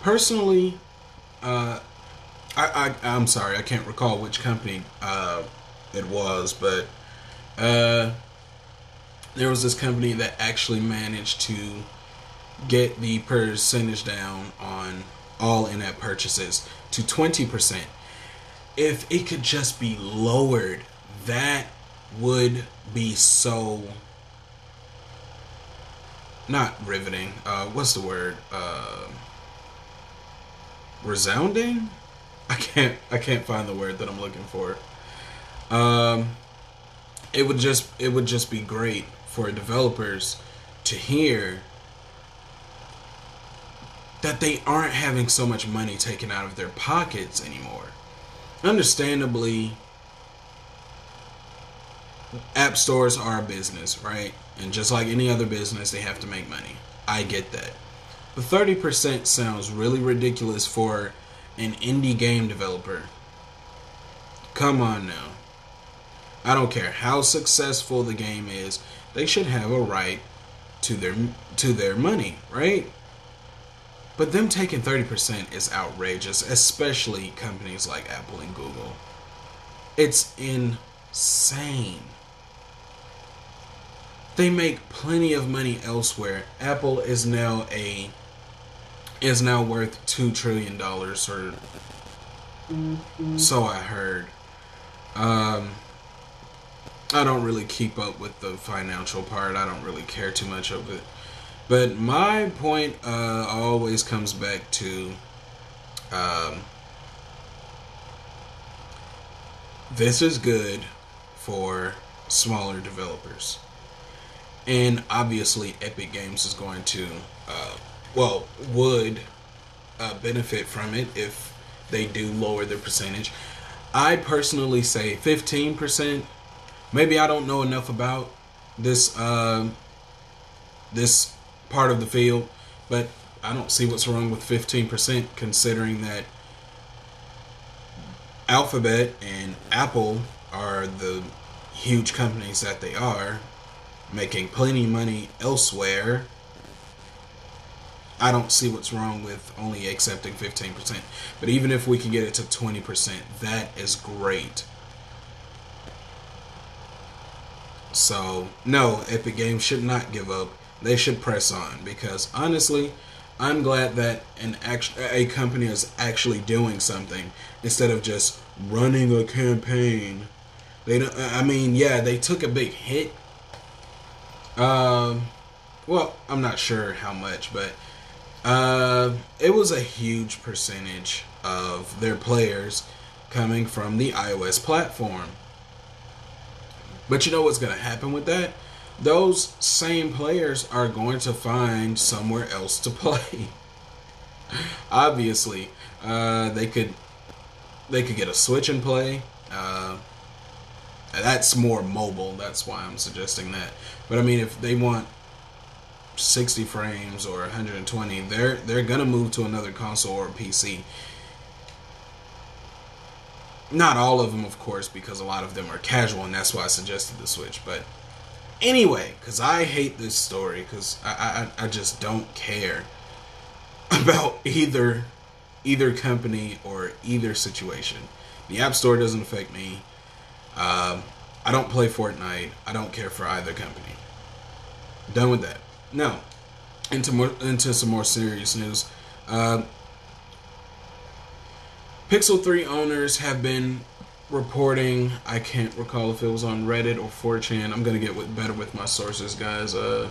personally, uh, I, I am sorry, I can't recall which company uh, it was, but uh, there was this company that actually managed to get the percentage down on all in-app purchases to 20%. If it could just be lowered, that would be so not riveting. Uh, what's the word? Uh, resounding. I can't. I can't find the word that I'm looking for. Um, it would just. It would just be great for developers to hear that they aren't having so much money taken out of their pockets anymore. Understandably, app stores are a business, right? And just like any other business, they have to make money. I get that. The 30% sounds really ridiculous for an indie game developer. Come on now. I don't care how successful the game is, they should have a right to their to their money, right? But them taking 30% is outrageous, especially companies like Apple and Google. It's insane. They make plenty of money elsewhere. Apple is now a is now worth 2 trillion dollars or so I heard. Um I don't really keep up with the financial part. I don't really care too much of it. But my point uh, always comes back to um, this is good for smaller developers. And obviously, Epic Games is going to, uh, well, would uh, benefit from it if they do lower their percentage. I personally say 15% maybe I don't know enough about this uh, this part of the field, but I don't see what's wrong with 15% considering that Alphabet and Apple are the huge companies that they are, making plenty of money elsewhere. I don't see what's wrong with only accepting 15%. But even if we can get it to 20%, that is great. So, no, Epic Games should not give up. They should press on because honestly, I'm glad that an act- a company is actually doing something instead of just running a campaign. They don't, I mean, yeah, they took a big hit. Um, well, I'm not sure how much, but uh, it was a huge percentage of their players coming from the iOS platform. But you know what's going to happen with that? Those same players are going to find somewhere else to play. Obviously, uh, they could they could get a Switch and play. Uh, that's more mobile. That's why I'm suggesting that. But I mean, if they want 60 frames or 120, they're they're gonna move to another console or PC. Not all of them, of course, because a lot of them are casual, and that's why I suggested the Switch. But anyway, because I hate this story, because I, I I just don't care about either either company or either situation. The App Store doesn't affect me. Um, I don't play Fortnite. I don't care for either company. Done with that. Now, into more into some more serious news. Uh, Pixel 3 owners have been reporting. I can't recall if it was on Reddit or 4chan. I'm gonna get with, better with my sources, guys. Uh,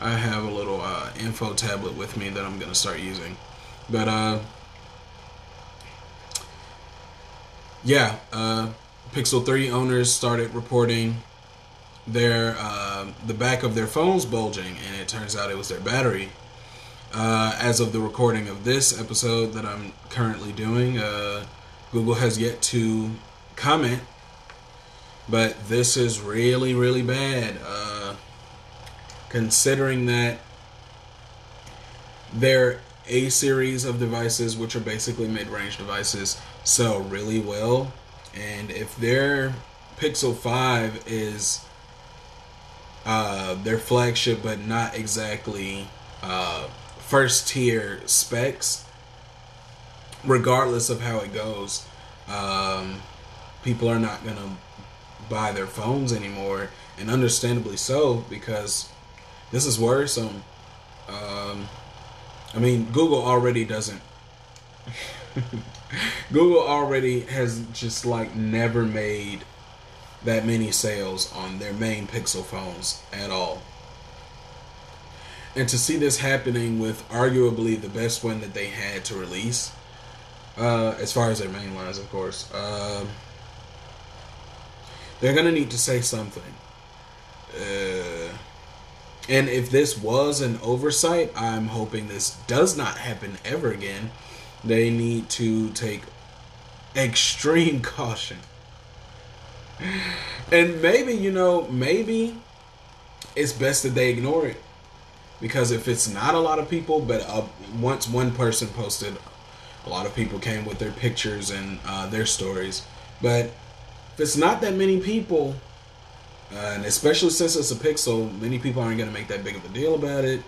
I have a little uh, info tablet with me that I'm gonna start using. But uh, yeah, uh, Pixel 3 owners started reporting their uh, the back of their phones bulging, and it turns out it was their battery uh, as of the recording of this episode that I'm currently doing, uh, Google has yet to comment, but this is really, really bad. Uh, considering that their A series of devices, which are basically mid range devices, sell really well, and if their Pixel 5 is uh, their flagship, but not exactly uh, first tier specs, regardless of how it goes, um, people are not gonna buy their phones anymore, and understandably so because this is worrisome. Um, I mean, Google already doesn't. Google already has just like never made that many sales on their main Pixel phones at all. And to see this happening with arguably the best one that they had to release, uh, as far as their main lines, of course, uh, they're gonna need to say something. Uh, and if this was an oversight, I'm hoping this does not happen ever again. They need to take extreme caution. And maybe, you know, maybe it's best that they ignore it because if it's not a lot of people, but uh, once one person posted, a lot of people came with their pictures and uh, their stories. But it's not that many people, uh, and especially since it's a Pixel, many people aren't going to make that big of a deal about it.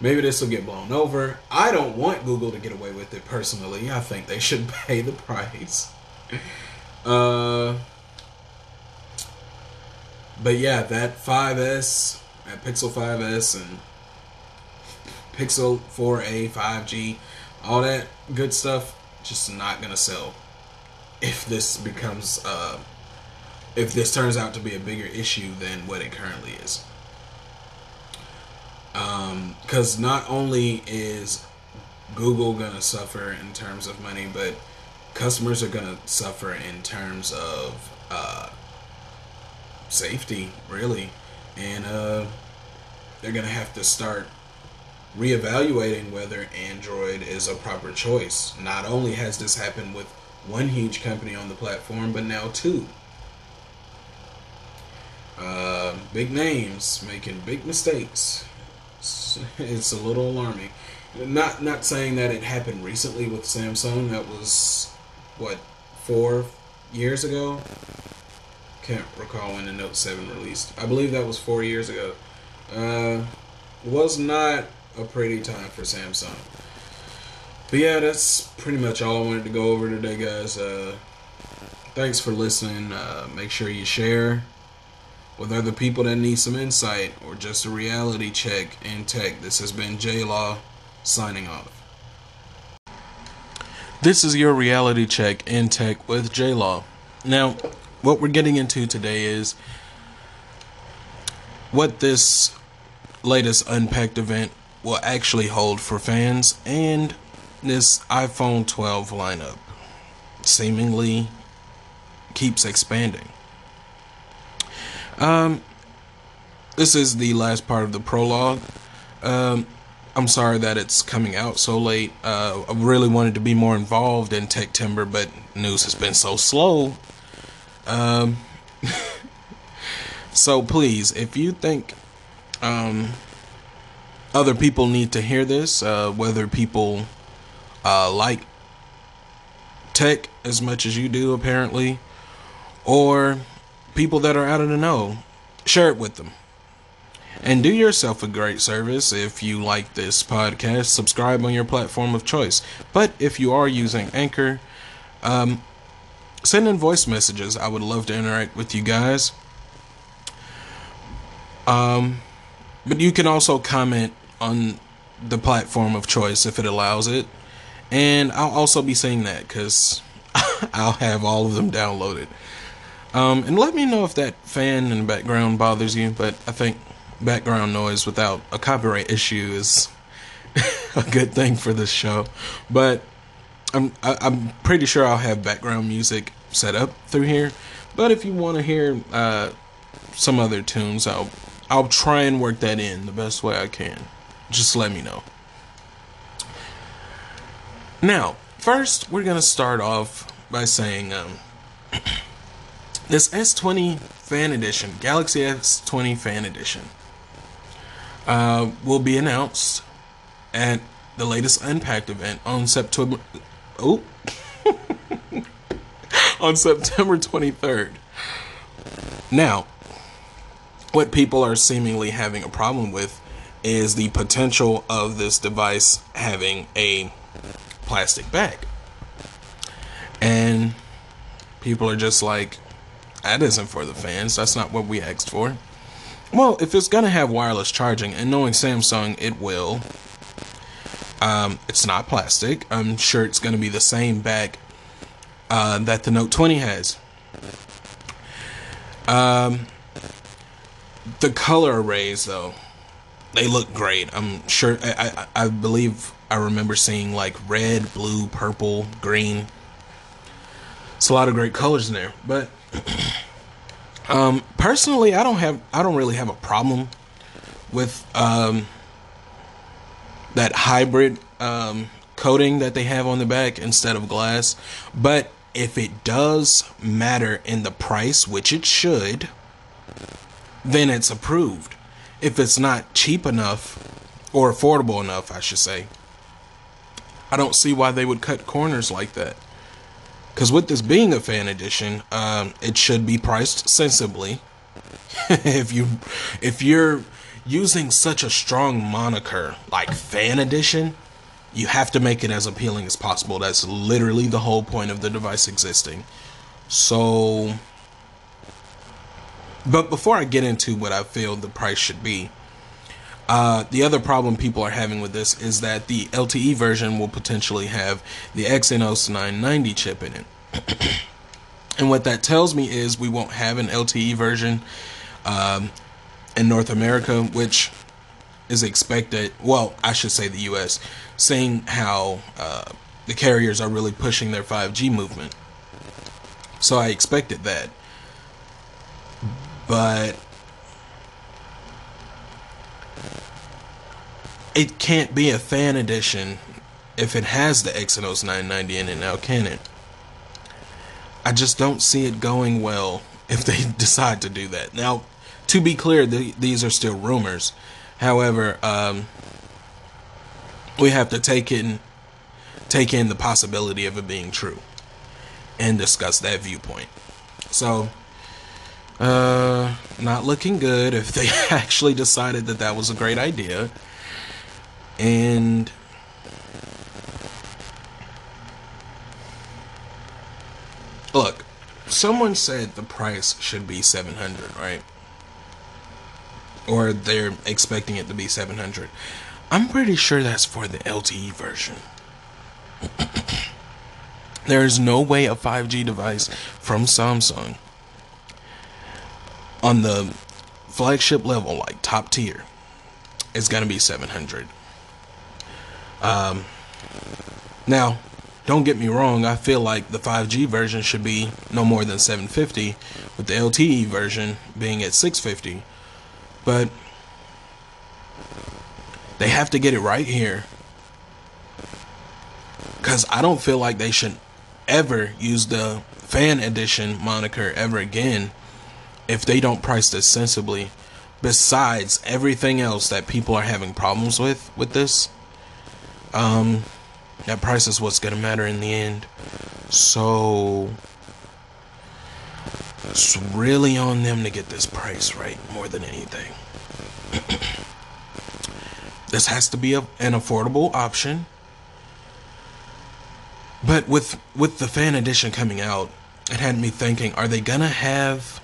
Maybe this will get blown over. I don't want Google to get away with it personally. I think they should pay the price. Uh, but yeah, that 5S, that Pixel 5S, and Pixel 4a, 5G, all that good stuff, just not gonna sell. If this becomes, uh, if this turns out to be a bigger issue than what it currently is. Because um, not only is Google gonna suffer in terms of money, but customers are gonna suffer in terms of uh, safety, really, and uh, they're gonna have to start reevaluating whether Android is a proper choice. Not only has this happened with one huge company on the platform, but now two. Uh, big names making big mistakes. It's, it's, a little alarming. Not not saying that it happened recently with Samsung. That was what four years ago. Can't recall when the Note Seven released. I believe that was four years ago. Uh, was not a pretty time for Samsung. But yeah, that's pretty much all I wanted to go over today, guys. Uh, thanks for listening. Uh, make sure you share with other people that need some insight or just a reality check in tech. This has been J Law signing off. This is your reality check in tech with J Law. Now, what we're getting into today is what this latest Unpacked event will actually hold for fans and this iPhone 12 lineup seemingly keeps expanding. Um, this is the last part of the prologue. Um, I'm sorry that it's coming out so late. Uh, I really wanted to be more involved in Tech Timber, but news has been so slow. Um, so please, if you think um, other people need to hear this, uh, whether people uh, like tech as much as you do, apparently, or people that are out of the know. Share it with them. And do yourself a great service if you like this podcast. Subscribe on your platform of choice. But if you are using Anchor, um, send in voice messages. I would love to interact with you guys. Um, but you can also comment on the platform of choice if it allows it. And I'll also be saying that because I'll have all of them downloaded. Um, and let me know if that fan in the background bothers you, but I think background noise without a copyright issue is a good thing for this show. But I'm I, am i am pretty sure I'll have background music set up through here. But if you want to hear uh, some other tunes, I'll I'll try and work that in the best way I can just let me know. Now, first, we're to start off by saying um, this S20 Fan Edition, Galaxy S20 Fan Edition, uh, will be announced at the latest Unpacked event on September. Oh, on September 23rd. Now, what people are seemingly having a problem with is the potential of this device having a plastic bag. And people are just like, that isn't for the fans. That's not what we asked for. Well, if it's going to have wireless charging, and knowing Samsung, it will. Um, it's not plastic. I'm sure it's going to be the same bag uh, that the Note 20 has. Um, the color arrays, though, they look great. I'm sure. I, I, I believe I remember seeing like red, blue, purple, green. It's a lot of great colors in there. But um, personally, I don't have. I don't really have a problem with um, that hybrid um, coating that they have on the back instead of glass. But if it does matter in the price, which it should, then it's approved if it's not cheap enough or affordable enough, I should say. I don't see why they would cut corners like that. Because with this being a fan edition, um, it should be priced sensibly. if you if you're using such a strong moniker like fan edition, you have to make it as appealing as possible. That's literally the whole point of the device existing. So but before I get into what I feel the price should be, uh, the other problem people are having with this is that the LTE version will potentially have the Exynos 990 chip in it. and what that tells me is we won't have an LTE version um, in North America, which is expected. Well, I should say the US, seeing how uh, the carriers are really pushing their 5G movement. So I expected that. But it can't be a fan edition if it has the Exynos 990 in it now, can it? I just don't see it going well if they decide to do that. Now, to be clear, the, these are still rumors. However, um, we have to take in take in the possibility of it being true and discuss that viewpoint. So, uh, not looking good if they actually decided that that was a great idea. And look, someone said the price should be 700, right? Or they're expecting it to be 700. I'm pretty sure that's for the LTE version. there is no way a 5G device from Samsung on the flagship level, like top tier, is going to be 700. Um, now, don't get me wrong, I feel like the 5G version should be no more than 750, with the LTE version being at 650. But they have to get it right here. Because I don't feel like they should ever use the fan edition moniker ever again if they don't price this sensibly. Besides everything else that people are having problems with with this, um, that price is what's gonna matter in the end. So it's really on them to get this price right more than anything. this has to be a, an affordable option. But with with the fan edition coming out, it had me thinking: Are they gonna have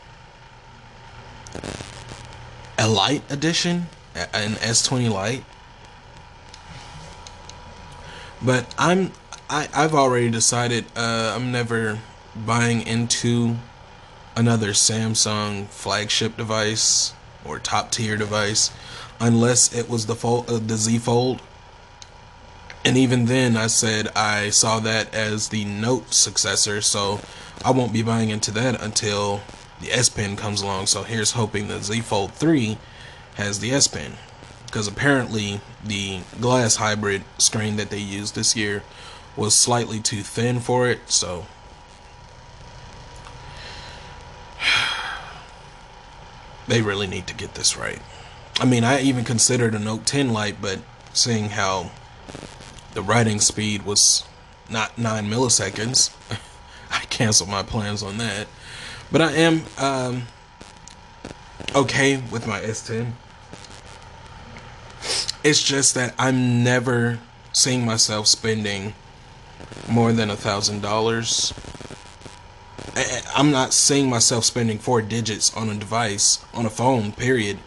a light edition, an S20 Lite? But I'm I I've already decided uh, I'm never buying into another Samsung flagship device or top tier device unless it was the fold, uh, the Z Fold. And even then, I said I saw that as the Note successor, so I won't be buying into that until the S Pen comes along. So here's hoping the Z Fold 3 has the S Pen because apparently the glass hybrid screen that they used this year was slightly too thin for it so. They really need to get this right. I mean i even considered a note 10 Lite but seeing how the writing speed was not 9 milliseconds i canceled my plans on that. But i am um, okay with my s10 it's just that I'm never seeing myself spending more than a thousand dollars. I'm not seeing myself spending four digits on a device, on a phone, period,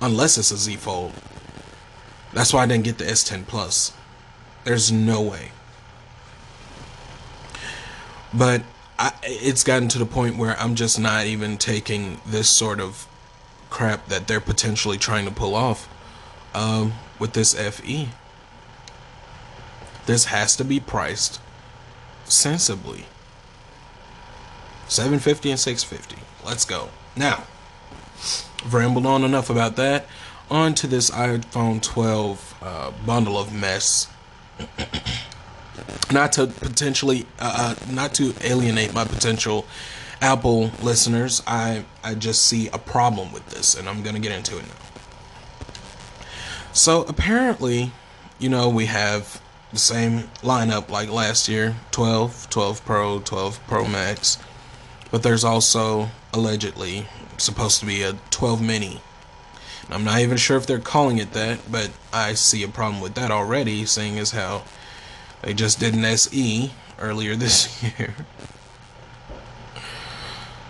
unless it's a Z Fold. That's why I didn't get the S10 Plus. There's no way. But I, it's gotten to the point where I'm just not even taking this sort of crap that they're potentially trying to pull off um, with this FE. This has to be priced sensibly. 750 and 650. Let's go. Now, I've rambled on enough about that. On to this iPhone 12 uh, bundle of mess. not to potentially, uh, uh, not to alienate my potential Apple listeners. I I just see a problem with this, and I'm gonna get into it now. So apparently, you know, we have the same lineup like last year 12, 12 Pro, 12 Pro Max. But there's also allegedly supposed to be a 12 mini. I'm not even sure if they're calling it that, but I see a problem with that already, seeing as how they just did an SE earlier this year.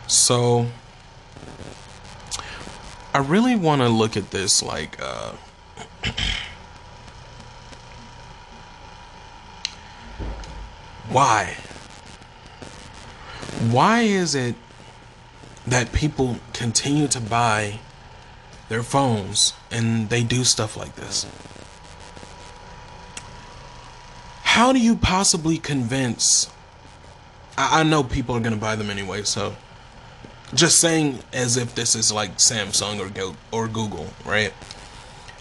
So, I really want to look at this like, uh, why? Why is it that people continue to buy their phones and they do stuff like this? How do you possibly convince? I, I know people are going to buy them anyway, so just saying as if this is like Samsung or Go or Google, right?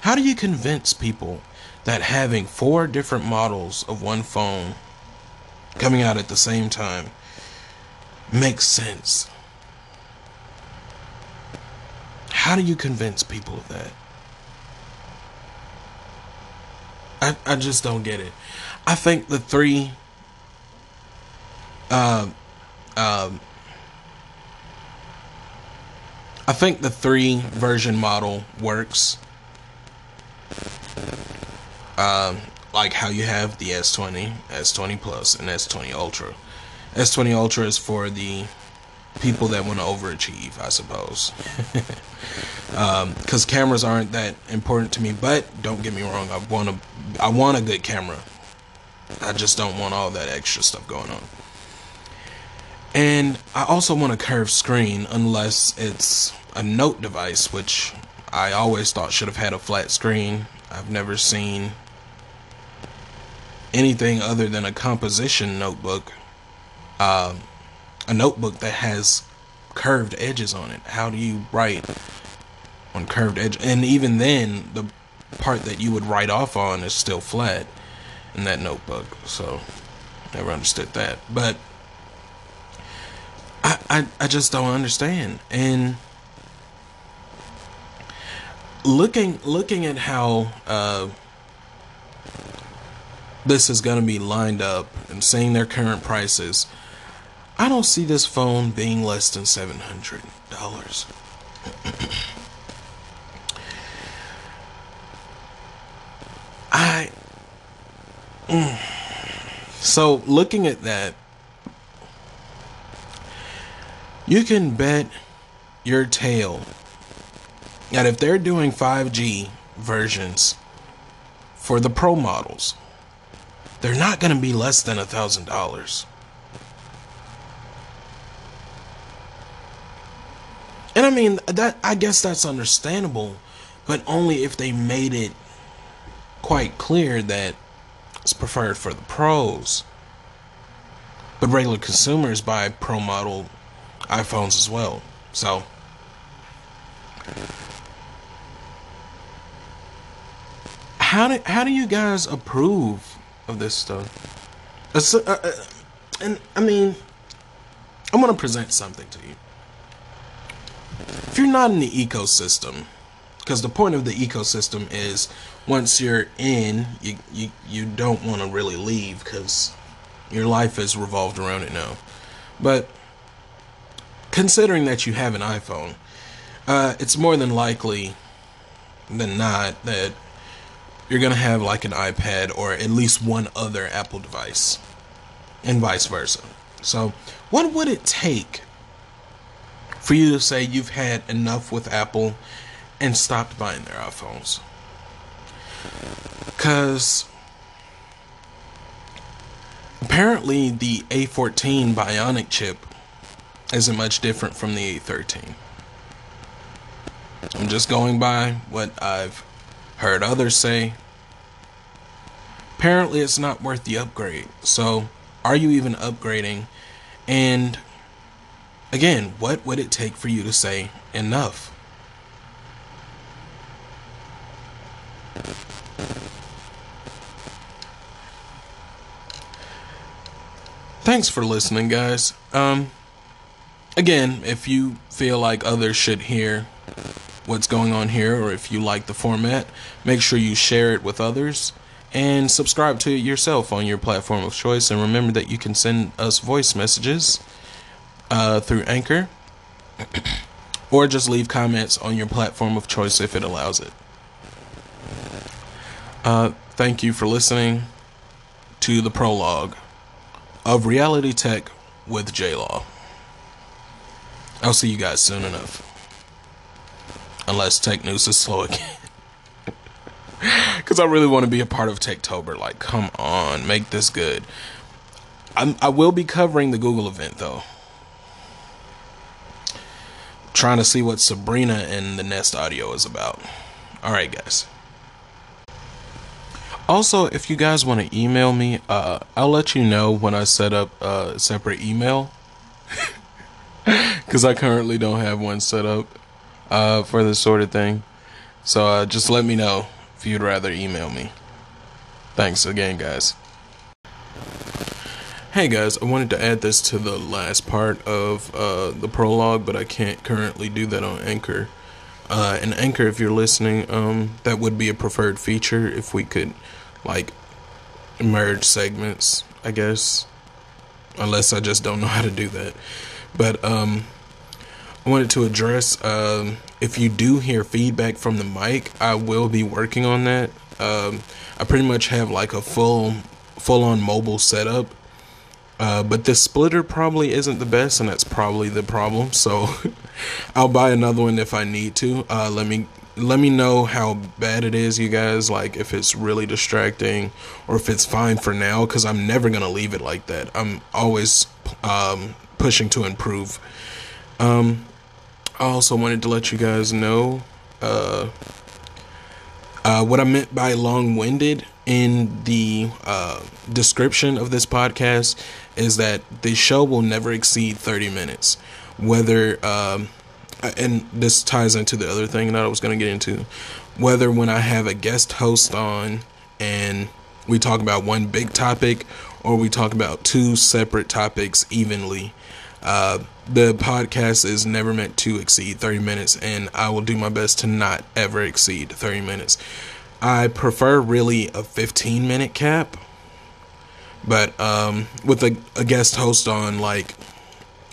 How do you convince people that having four different models of one phone coming out at the same time makes sense? How do you convince people of that? I, I just don't get it. I think the three uh, um, I think the three version model works. Um, like how you have the S20, S20 Plus, and S20 Ultra. S20 Ultra is for the people that want to overachieve, I suppose. Because um, cameras aren't that important to me, but don't get me wrong, I want a, I want a good camera. I just don't want all that extra stuff going on. And I also want a curved screen unless it's a note device, which I always thought should have had a flat screen. I've never seen anything other than a composition notebook. Um, a notebook that has curved edges on it. How do you write on curved edge? And even then, the part that you would write off on is still flat in that notebook. So, never understood that. But I, I, I just don't understand. And looking looking at how uh, this is going to be lined up and seeing their current prices, I don't see this phone being less than seven hundred dollars. I mm. so looking at that you can bet your tail that if they're doing 5G versions for the pro models, they're not going to be less than a thousand dollars. And I mean that I guess that's understandable, but only if they made it quite clear that it's preferred for the pros. But regular consumers buy pro model iPhones as well. So how do how do you guys approve of this stuff? And I mean, I'm gonna present something to you. If you're not in the ecosystem, because the point of the ecosystem is once you're in, you you you don't want to really leave because your life is revolved around it now. But considering that you have an iPhone, uh, it's more than likely than not that you're going to have like an iPad or at least one other Apple device, and vice versa. So, what would it take for you to say you've had enough with Apple and stopped buying their iPhones? Because apparently the A14 Bionic chip isn't much different from the A13. I'm just going by what I've heard others say. Apparently, it's not worth the upgrade. So, are you even upgrading? And again, what would it take for you to say enough? Thanks for listening, guys. Um, again, if you feel like others should hear what's going on here or if you like the format, make sure you share it with others and subscribe to it yourself on your platform of choice. And remember that you can send us voice messages uh, through Anchor or just leave comments on your platform of choice if it allows it. Uh, thank you for listening to the prologue of Reality Tech with J Law. I'll see you guys soon enough. Unless tech news is slow again. Because I really want to be a part of Techtober. Like, come on, make this good. I'm, I will be covering the Google event, though. Trying to see what Sabrina and the Nest Audio is about. Alright, guys. Also, if you guys want to email me, uh, I'll let you know when I set up a separate email. Because I currently don't have one set up uh, for this sort of thing. So uh, just let me know if you'd rather email me. Thanks again, guys. Hey guys, I wanted to add this to the last part of uh, the prologue, but I can't currently do that on Anchor. Uh, and Anchor, if you're listening, um, that would be a preferred feature if we could, like, merge segments, I guess. Unless I just don't know how to do that. But, um, I wanted to address um, if you do hear feedback from the mic, I will be working on that. Um, I pretty much have like a full full on mobile setup. Uh, but this splitter probably isn't the best, and that's probably the problem. So I'll buy another one if I need to. Uh, let me let me know how bad it is, you guys. Like if it's really distracting, or if it's fine for now. Because I'm never gonna leave it like that. I'm always um, pushing to improve. Um, I also wanted to let you guys know uh, uh, what I meant by long winded in the uh, description of this podcast is that the show will never exceed 30 minutes. Whether, um, and this ties into the other thing that I was going to get into, whether when I have a guest host on and we talk about one big topic or we talk about two separate topics evenly. Uh, the podcast is never meant to exceed 30 minutes, and I will do my best to not ever exceed 30 minutes. I prefer really a 15 minute cap, but um, with a, a guest host on, like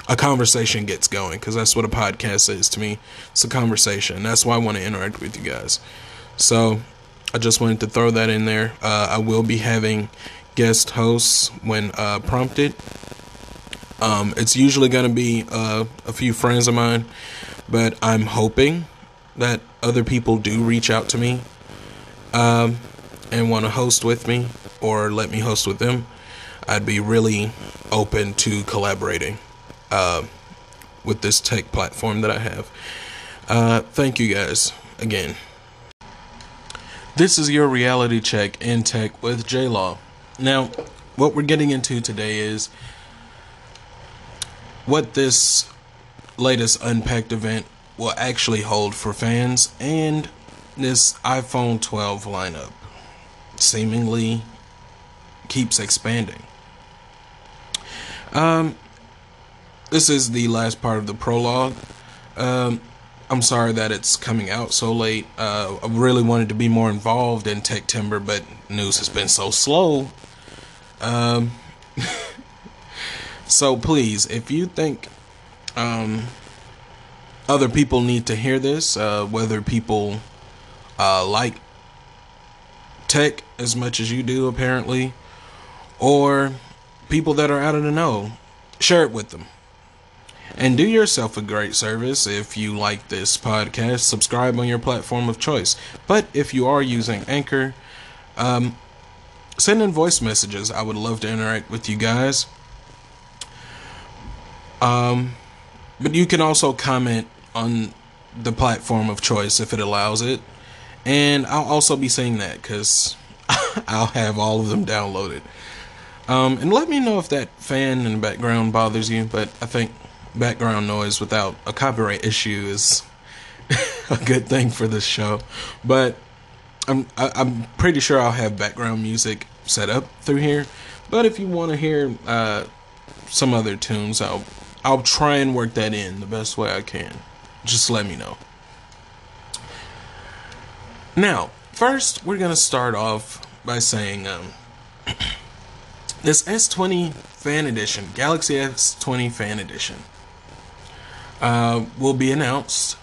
a conversation gets going because that's what a podcast is to me. It's a conversation. That's why I want to interact with you guys. So I just wanted to throw that in there. Uh, I will be having guest hosts when uh, prompted. Um, it's usually going to be uh, a few friends of mine, but I'm hoping that other people do reach out to me um, and want to host with me or let me host with them. I'd be really open to collaborating uh, with this tech platform that I have. Uh, thank you guys again. This is your reality check in tech with J Law. Now, what we're getting into today is what this latest Unpacked event will actually hold for fans and this iPhone 12 lineup seemingly keeps expanding. Um, this is the last part of the prologue. Um, I'm sorry that it's coming out so late. Uh, I really wanted to be more involved in Techtember, but news has been so slow. Um, so please, if you think um, other people need to hear this, uh, whether people uh, like tech as much as you do, apparently, or people that are out of the know, share it with them. And do yourself a great service if you like this podcast. Subscribe on your platform of choice. But if you are using Anchor, um, send in voice messages. I would love to interact with you guys. Um, but you can also comment on the platform of choice if it allows it. And I'll also be saying that because I'll have all of them downloaded. Um, and let me know if that fan in the background bothers you, but I think background noise without a copyright issue is a good thing for this show. But I'm I, am i am pretty sure I'll have background music set up through here. But if you want to hear uh, some other tunes, I'll I'll try and work that in the best way I can. Just let me know. Now, first we're gonna start off by saying um, this S20 Fan Edition, Galaxy S20 Fan Edition, uh, will be announced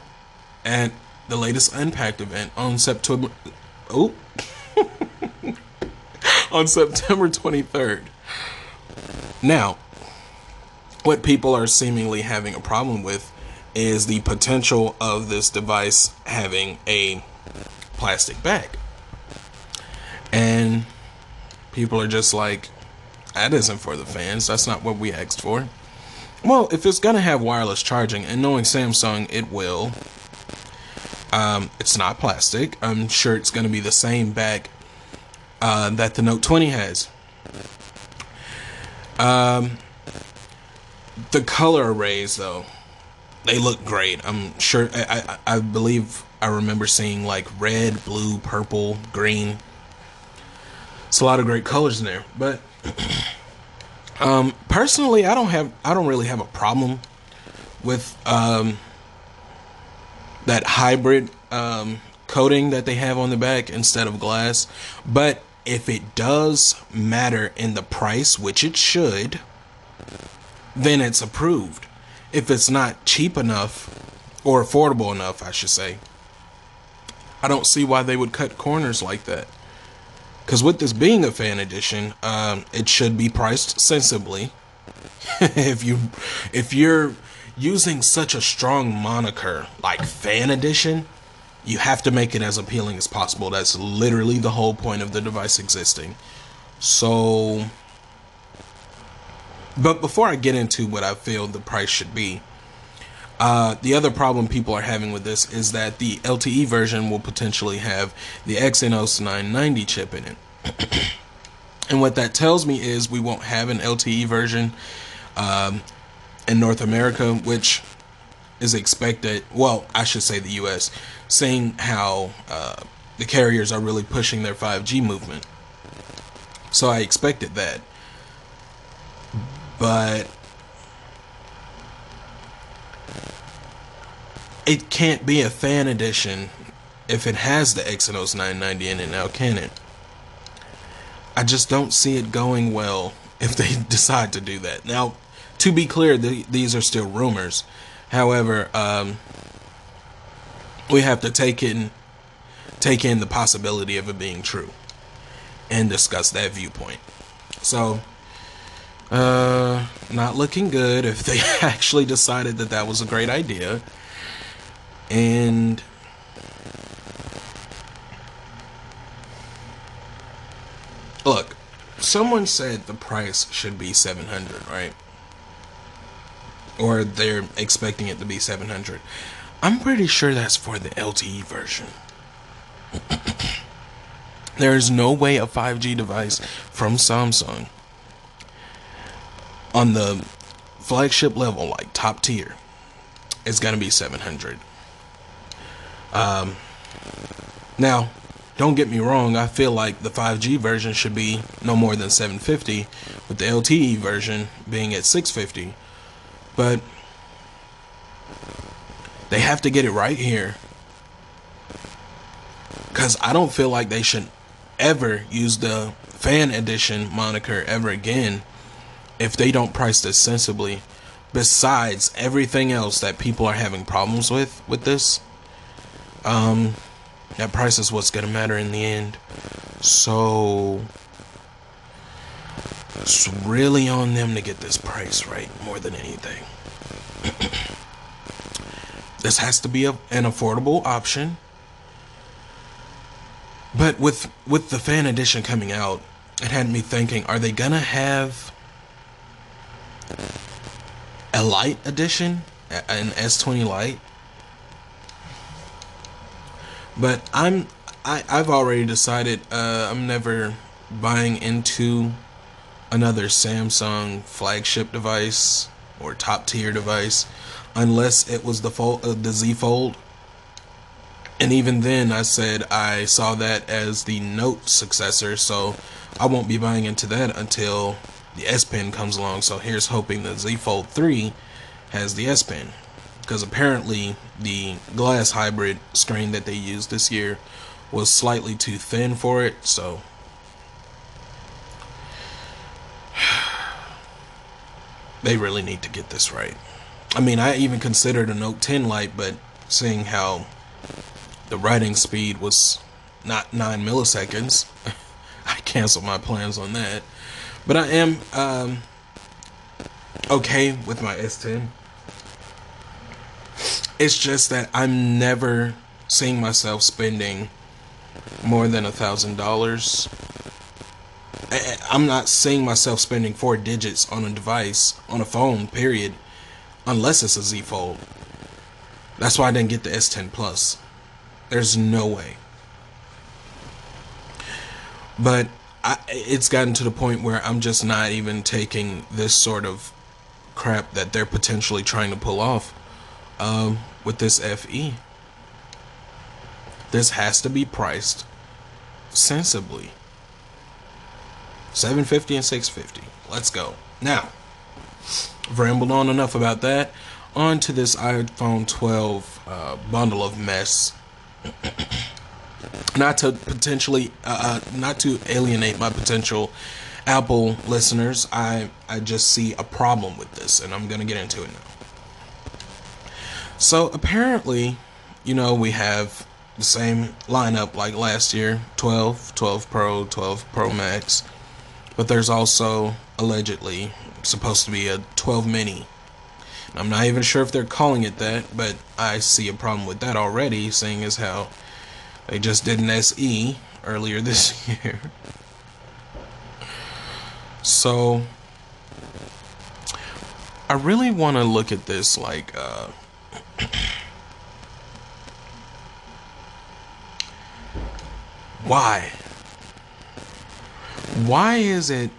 at the latest Unpacked event on September. Oh, on September 23rd. Now, what people are seemingly having a problem with is the potential of this device having a plastic bag. And people are just like, that isn't for the fans. That's not what we asked for. Well, if it's going to have wireless charging, and knowing Samsung, it will. Um, it's not plastic. I'm sure it's going to be the same bag uh, that the Note 20 has. Um, the color arrays, though, they look great. I'm sure. I, I, I believe I remember seeing like red, blue, purple, green. It's a lot of great colors in there. But um, personally, I don't have. I don't really have a problem with um, that hybrid um, coating that they have on the back instead of glass. But if it does matter in the price, which it should, then it's approved. If it's not cheap enough or affordable enough, I should say, I don't see why they would cut corners like that. Because with this being a fan edition, um, it should be priced sensibly. if you if you're using such a strong moniker like fan edition, you have to make it as appealing as possible. That's literally the whole point of the device existing. So, but before I get into what I feel the price should be, uh, the other problem people are having with this is that the LTE version will potentially have the Exynos 990 chip in it. and what that tells me is we won't have an LTE version um, in North America, which is expected. Well, I should say the U.S seeing how uh, the carriers are really pushing their 5G movement. So I expected that. But it can't be a fan edition if it has the Exynos 990 in it now, can it? I just don't see it going well if they decide to do that. Now, to be clear, the, these are still rumors. However, um, we have to take in take in the possibility of it being true and discuss that viewpoint. So, uh, not looking good if they actually decided that that was a great idea. And look, someone said the price should be 700, right? Or they're expecting it to be 700. I'm pretty sure that's for the LTE version. there is no way a 5G device from Samsung on the flagship level, like top tier, it's to be 700. Um, now, don't get me wrong, I feel like the 5G version should be no more than 750, with the LTE version being at 650. But they have to get it right here. Because I don't feel like they should ever use the fan edition moniker ever again if they don't price this sensibly. Besides everything else that people are having problems with with this, um, that price is what's gonna matter in the end. So it's really on them to get this price right more than anything. This has to be a, an affordable option. But with with the fan edition coming out, it had me thinking: Are they gonna have a light edition, an S20 Lite? But I'm I I've already decided uh, I'm never buying into another Samsung flagship device or top tier device unless it was the fold, uh, the Z Fold. And even then, I said I saw that as the Note successor, so I won't be buying into that until the S Pen comes along. So here's hoping the Z Fold 3 has the S Pen. Because apparently the glass hybrid screen that they used this year was slightly too thin for it. So they really need to get this right. I mean, I even considered a Note 10 Lite, but seeing how the writing speed was not 9 milliseconds, I canceled my plans on that. But I am um, okay with my S10. It's just that I'm never seeing myself spending more than a thousand dollars. I'm not seeing myself spending four digits on a device, on a phone, period, unless it's a Z Fold. That's why I didn't get the S10 Plus. There's no way. But I, it's gotten to the point where I'm just not even taking this sort of crap that they're potentially trying to pull off um, with this FE. This has to be priced sensibly. 750 and 650. Let's go. Now, I've rambled on enough about that. On to this iPhone 12 uh, bundle of mess. not to potentially, uh, uh, not to alienate my potential Apple listeners. I I just see a problem with this, and I'm gonna get into it now. So apparently, you know, we have the same lineup like last year 12, 12 Pro, 12 Pro Max. But there's also allegedly supposed to be a 12 mini. I'm not even sure if they're calling it that, but I see a problem with that already, seeing as how they just did an SE earlier this year. So, I really want to look at this like, uh, Why? Why is it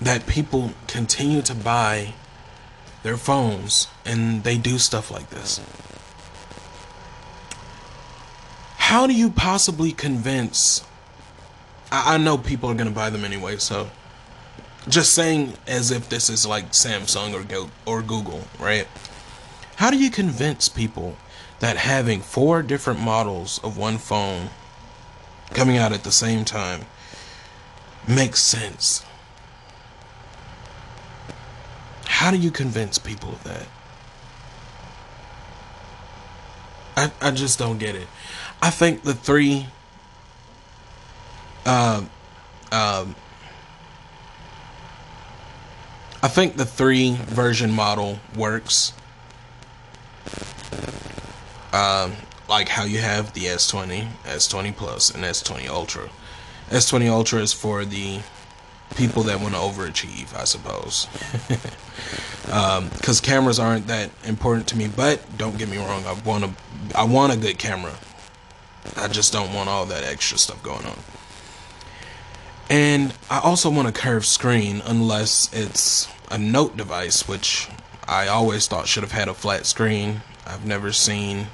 that people continue to buy their phones and they do stuff like this? How do you possibly convince? I, I know people are to buy them anyway, so just saying as if this is like Samsung or Go, or Google, right? How do you convince people that having four different models of one phone coming out at the same time makes sense. How do you convince people of that? I, I just don't get it. I think the three uh, um, I think the three version model works. Um, like how you have the S20, S20 Plus, and S20 Ultra. S20 Ultra is for the people that want to overachieve, I suppose. Because um, cameras aren't that important to me, but don't get me wrong, I want a, I want a good camera. I just don't want all that extra stuff going on. And I also want a curved screen, unless it's a Note device, which I always thought should have had a flat screen. I've never seen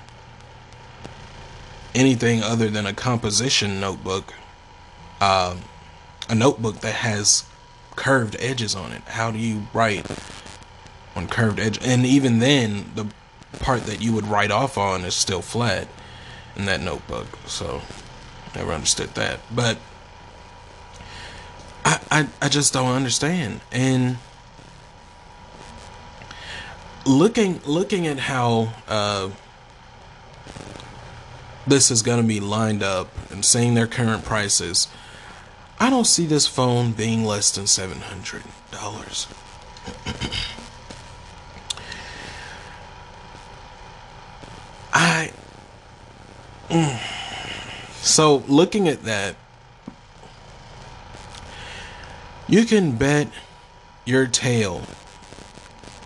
anything other than a composition notebook, uh, a notebook that has curved edges on it. How do you write on curved edge? And even then, the part that you would write off on is still flat in that notebook. So, never understood that. But I, I, I just don't understand. And looking looking at how uh, this is going to be lined up and seeing their current prices, I don't see this phone being less than $700. I. Mm. So, looking at that, you can bet your tail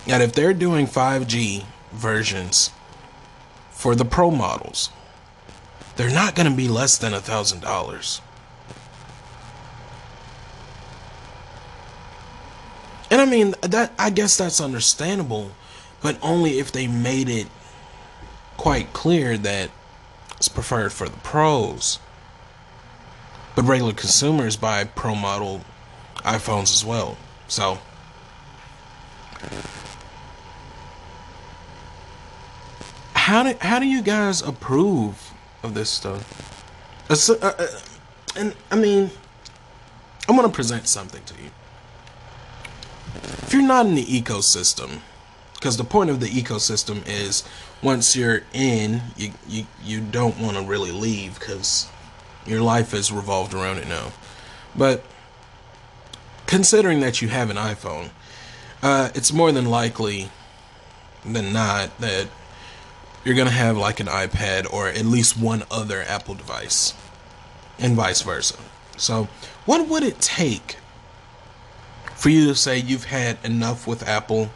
that if they're doing 5G versions for the Pro models, they're not going to be less than a thousand dollars. And I mean that I guess that's understandable, but only if they made it quite clear that it's preferred for the pros. But regular consumers buy pro model iPhones as well. So how do how do you guys approve of this stuff. Uh, uh, and I mean, I'm gonna present something to you. if you're not in the ecosystem, because the point of the ecosystem is once you're in, you you, you don't want to really leave because your life is revolved around it now. But considering that you have an iPhone, uh, it's more than likely than not that you're gonna have like an iPad or at least one other Apple device, and vice versa. So, what would it take for you to say you've had enough with Apple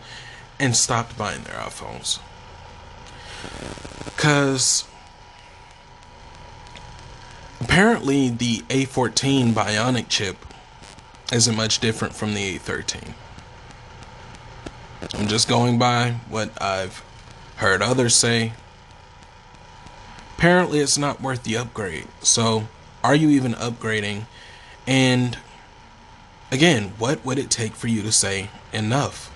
and stopped buying their iPhones? Because apparently the A14 Bionic chip isn't much different from the A13. I'm just going by what I've heard others say. Apparently, it's not worth the upgrade. So, are you even upgrading? And again, what would it take for you to say enough?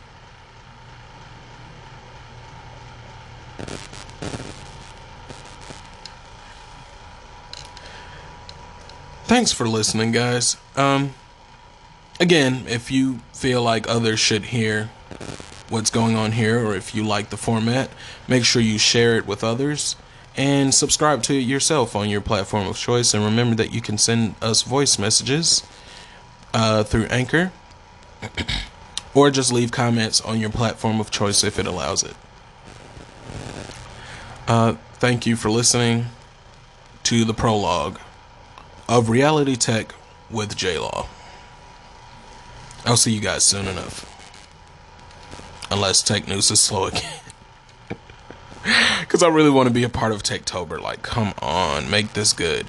Thanks for listening, guys. Um, again, if you feel like others should hear what's going on here, or if you like the format, make sure you share it with others and subscribe to it yourself on your platform of choice. And remember that you can send us voice messages uh, through Anchor or just leave comments on your platform of choice if it allows it. Uh, thank you for listening to the prologue of Reality Tech with J Law. I'll see you guys soon enough. Unless tech news is slow again. Because I really want to be a part of Techtober. Like, come on, make this good.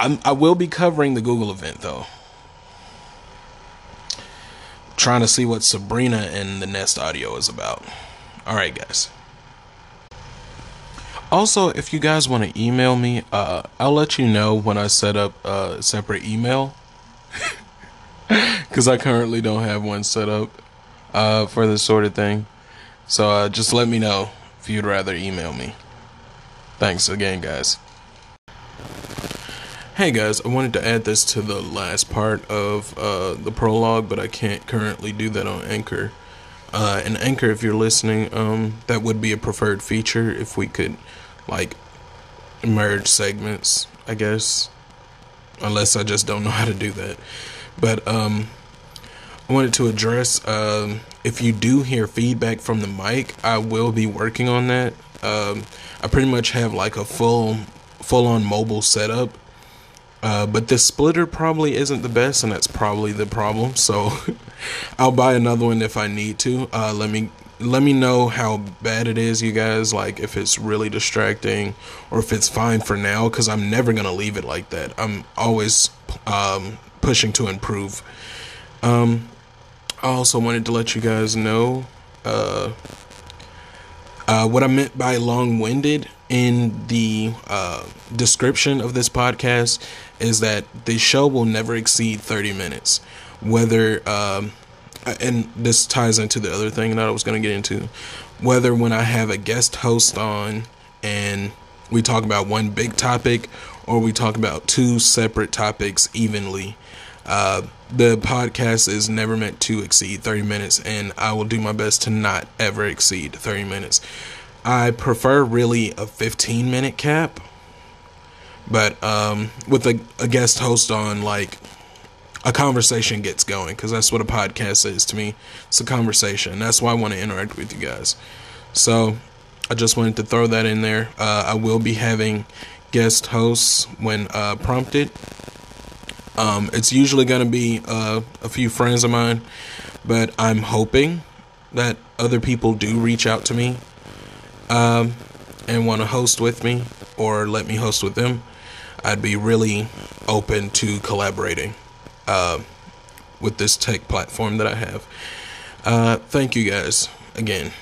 I'm, I will be covering the Google event, though. Trying to see what Sabrina and the Nest Audio is about. Alright, guys. Also, if you guys want to email me, uh, I'll let you know when I set up a separate email. Because I currently don't have one set up uh, for this sort of thing. So uh, just let me know if you'd rather email me. Thanks again, guys. Hey guys, I wanted to add this to the last part of uh, the prologue, but I can't currently do that on Anchor. Uh, and Anchor, if you're listening, um, that would be a preferred feature if we could, like, merge segments, I guess. Unless I just don't know how to do that. But, um, I wanted to address um, if you do hear feedback from the mic, I will be working on that. Um, I pretty much have like a full full on mobile setup. Uh, but this splitter probably isn't the best, and that's probably the problem. So I'll buy another one if I need to. Uh, let me let me know how bad it is, you guys. Like if it's really distracting, or if it's fine for now. Because I'm never gonna leave it like that. I'm always um, pushing to improve. Um, I also wanted to let you guys know uh, uh, what I meant by long winded in the uh, description of this podcast is that the show will never exceed 30 minutes. Whether, um, and this ties into the other thing that I was going to get into, whether when I have a guest host on and we talk about one big topic or we talk about two separate topics evenly. Uh, the podcast is never meant to exceed 30 minutes, and I will do my best to not ever exceed 30 minutes. I prefer really a 15 minute cap, but um, with a, a guest host on, like a conversation gets going because that's what a podcast is to me. It's a conversation. That's why I want to interact with you guys. So I just wanted to throw that in there. Uh, I will be having guest hosts when uh, prompted. Um, it's usually going to be uh, a few friends of mine, but I'm hoping that other people do reach out to me um, and want to host with me or let me host with them. I'd be really open to collaborating uh, with this tech platform that I have. Uh, thank you guys again.